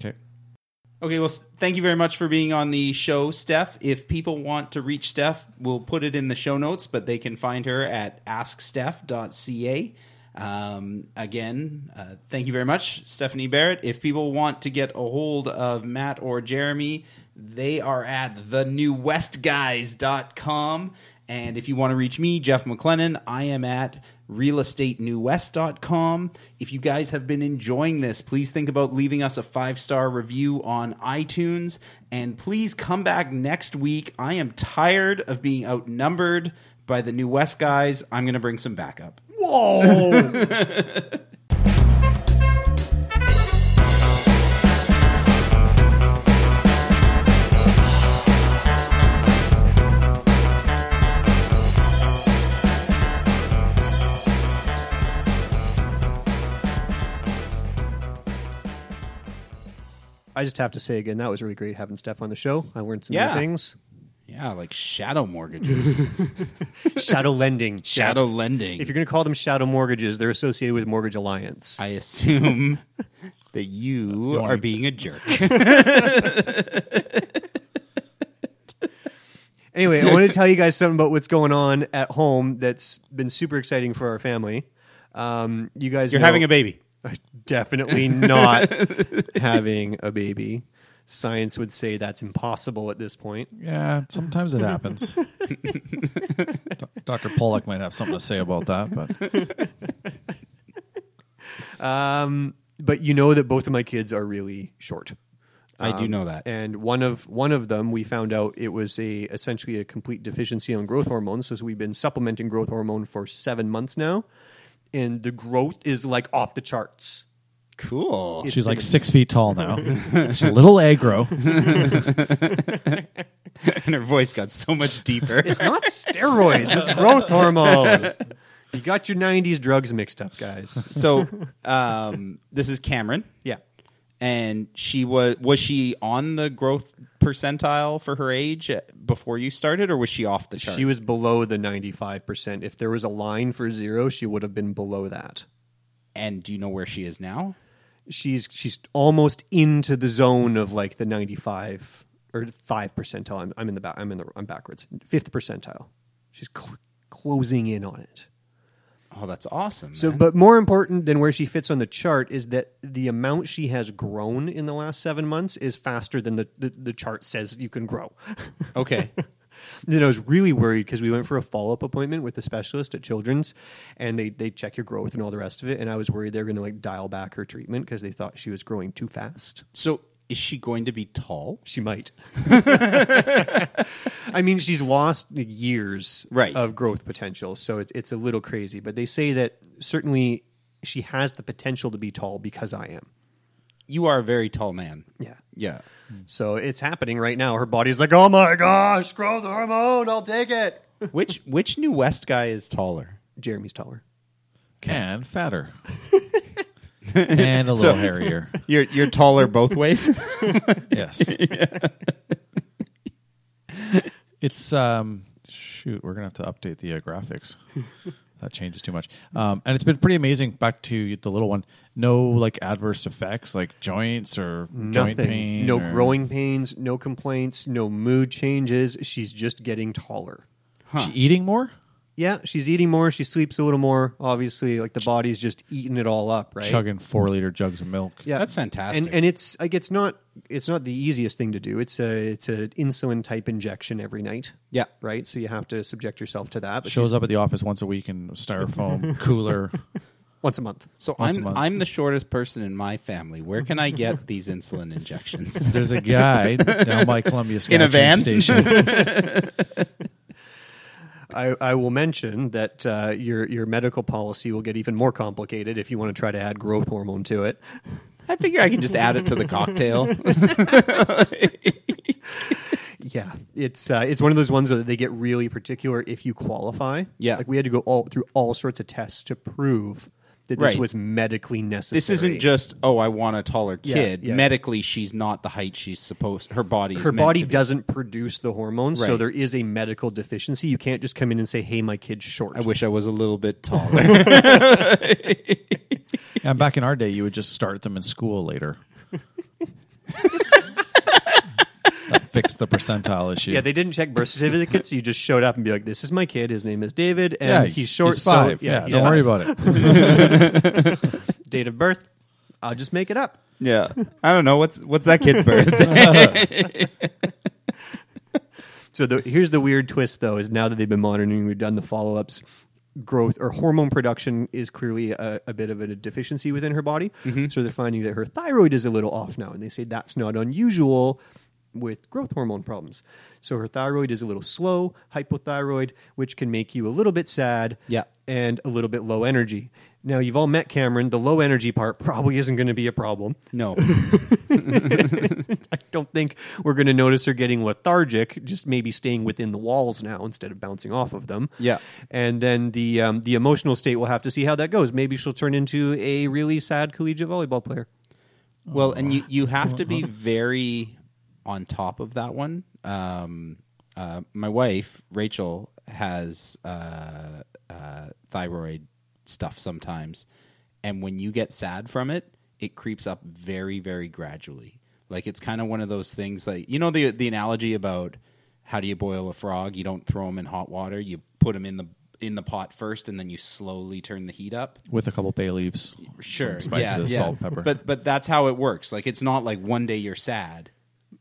Okay. Okay, well, thank you very much for being on the show, Steph. If people want to reach Steph, we'll put it in the show notes, but they can find her at asksteph.ca. Um, again, uh, thank you very much, Stephanie Barrett. If people want to get a hold of Matt or Jeremy, they are at thenewwestguys.com. And if you want to reach me, Jeff McLennan, I am at realestatenewwest.com. If you guys have been enjoying this, please think about leaving us a five star review on iTunes. And please come back next week. I am tired of being outnumbered by the New West guys. I'm going to bring some backup. Whoa! [LAUGHS] I just have to say again, that was really great having Steph on the show. I learned some Yeah. new things. Yeah, like shadow mortgages. [LAUGHS] shadow lending. Shadow Jeff. lending. If you're going to call them shadow mortgages, they're associated with Mortgage Alliance. I assume [LAUGHS] that you are being a jerk. [LAUGHS] Anyway, I want to tell you guys something about what's going on at home that's been super exciting for our family. Um, you guys, You're know- having a baby. [LAUGHS] Definitely not [LAUGHS] having a baby. Science would say that's impossible at this point. Yeah, sometimes it happens. [LAUGHS] Dr. Pollock might have something to say about that, but Um, but you know that both of my kids are really short. I do Um, know that. And one of one of them, we found out it was a essentially a complete deficiency on growth hormone. So, we've been supplementing growth hormone for seven months now, and the growth is like off the charts. Cool. It's she's like six feet tall now. [LAUGHS] She's a little aggro. [LAUGHS] and her voice got so much deeper. It's not steroids; it's growth hormone. You got your '90s drugs mixed up, guys. so um, this is Cameron. Yeah. And she was was she on the growth percentile for her age before you started, or was she off the chart? She was below the 95%. If there was a line for zero, she would have been below that. And do you know where she is now? She's she's almost into the zone of like the 95 or 5 percentile. I'm, I'm in the back. I'm in the I'm backwards. 5th percentile. She's cl- closing in on it. Oh, that's awesome. So, man. but more important than where she fits on the chart is that the amount she has grown in the last seven months is faster than the, the, the chart says you can grow. [LAUGHS] okay. then I was really worried because we went for a follow up appointment with the specialist at Children's, and they they check your growth and all the rest of it. And I was worried they were going to like dial back her treatment because they thought she was growing too fast. So is she going to be tall? She might. [LAUGHS] I mean, she's lost years Right. of growth potential, so it's it's a little crazy. But they say that certainly she has the potential to be tall because I am. You are a very tall man. Yeah. Yeah. So it's happening right now. Her body's like, oh my gosh, growth hormone, I'll take it. which which New West guy is taller? Jeremy's taller. and fatter. [LAUGHS] and a little So- hairier. [LAUGHS] You're you're taller both ways. [LAUGHS] Yes. It's um shoot, we're gonna have to update the uh, graphics. that changes too much. Um, and it's been pretty amazing. Back to the little one, no like adverse effects like joints or joint Nothing. pain. no or- growing pains, no complaints, no mood changes. She's just getting taller. She eating more, Yeah, she's eating more. She sleeps a little more. Obviously, like the body's just eating it all up, right? chugging four liter jugs of milk. Yeah, That's fantastic. And and it's like it's not it's not the easiest thing to do. It's a it's an insulin type injection every night. Yeah. right. So you have to subject yourself to that. But Shows she's- up at the office once a week in styrofoam [LAUGHS] cooler. once a month. So Once a I'm month. I'm the shortest person in my family. Where can I get these insulin injections? There's a guy [LAUGHS] down by Columbia station. In a van? station. [LAUGHS] I, I will mention that uh, your your medical policy will get even more complicated if you want to try to add growth hormone to it. I figure I can just add it to the cocktail. [LAUGHS] Yeah, it's uh, it's one of those ones that they get really particular if you qualify. Yeah. like we had to go all through all sorts of tests to prove that this Right. was medically necessary. This isn't just oh, I want a taller Yeah, kid. yeah. Medically, she's not the height she's supposed. Her body is her meant body to be. doesn't produce the hormones, so Right. there is a medical deficiency. You can't just come in and say, "Hey, my kid's short." I wish I was a little bit [LAUGHS] taller. And back in our day, you would just start them in school later. [LAUGHS] that fixed the percentile [LAUGHS] issue. Yeah, they didn't check birth certificates. you just showed up and be like, "This is my kid. His name is David, and Yeah, he's, he's- short." he's so- five. Yeah, he's don't worry about it. [LAUGHS] Date of birth. I'll just make it up. yeah, I don't know what's what's that kid's birthday. [LAUGHS] So the, here's the weird twist, though: is now that they've been monitoring, we've done the follow ups. Growth or hormone production is clearly a, a bit of a deficiency within her body. Mm-hmm. So they're finding that her thyroid is a little off now, and they say that's not unusual with growth hormone problems. So her thyroid is a little slow, hypothyroid, which can make you a little bit sad, Yeah. and a little bit low energy. Now you've all met Cameron. The low energy part [LAUGHS] probably isn't going to be a problem. no, [LAUGHS] [LAUGHS] I don't think we're going to notice her getting lethargic, just maybe staying within the walls now instead of bouncing off of them. Yeah. And then the um, the emotional state, we'll have to see how that goes. Maybe she'll turn into a really sad collegiate volleyball player. Well, and you you have to be very on top of that one. Um, uh, my wife Rachel has uh, uh, thyroid stuff sometimes, and when you get sad from it, it creeps up very very gradually. Like it's kind of one of those things. Like you know the the analogy about how do you boil a frog? You don't throw them in hot water. You put them in the in the pot first, and then you slowly turn the heat up. With a couple bay leaves, Sure, spices, yeah, yeah. salt, pepper. But but that's how it works. Like it's not like one day you're sad.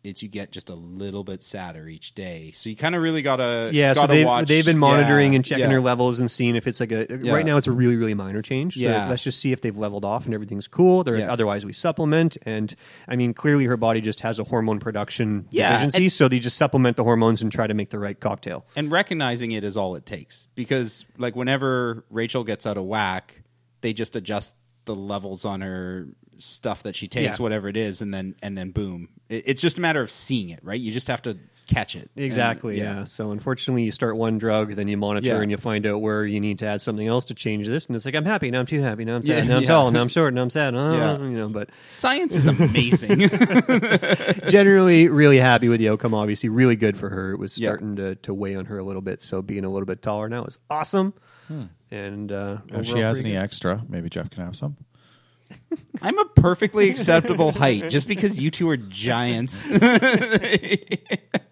It's you get just a little bit sadder each day. So you kind of really gotta Yeah, so gotta they've, watch. they've been monitoring yeah, and checking yeah. her levels and seeing if it's like a. Yeah. Right now, it's a really, really minor change. So Yeah. let's just see if they've leveled off and everything's cool. They're. Otherwise, we supplement. And I mean, clearly her body just has a hormone production Yeah, deficiency. and- so they just supplement the hormones and try to make the right cocktail. and recognizing it is all it takes because like whenever Rachel gets out of whack, they just adjust the levels on her stuff that she takes, Yeah. whatever it is, and then and then boom. It, it's just a matter of seeing it, right? You just have to catch it. And, Exactly. yeah. So unfortunately, you start one drug, then you monitor, Yeah. and you find out where you need to add something else to change this, and it's like I'm happy now, I'm too happy now, I'm sad Yeah, now, I'm yeah. tall now, I'm short now, I'm sad. [LAUGHS] Uh, Yeah. You know, but Science is amazing. [LAUGHS] [LAUGHS] generally, really happy with the outcome. Obviously, really good for her. It was Yeah. starting to, to weigh on her a little bit, so being a little bit taller now is awesome. Hmm. And uh, if she has any good. extra, maybe Jeff can have some. [LAUGHS] I'm a perfectly acceptable height just because you two are giants. [LAUGHS]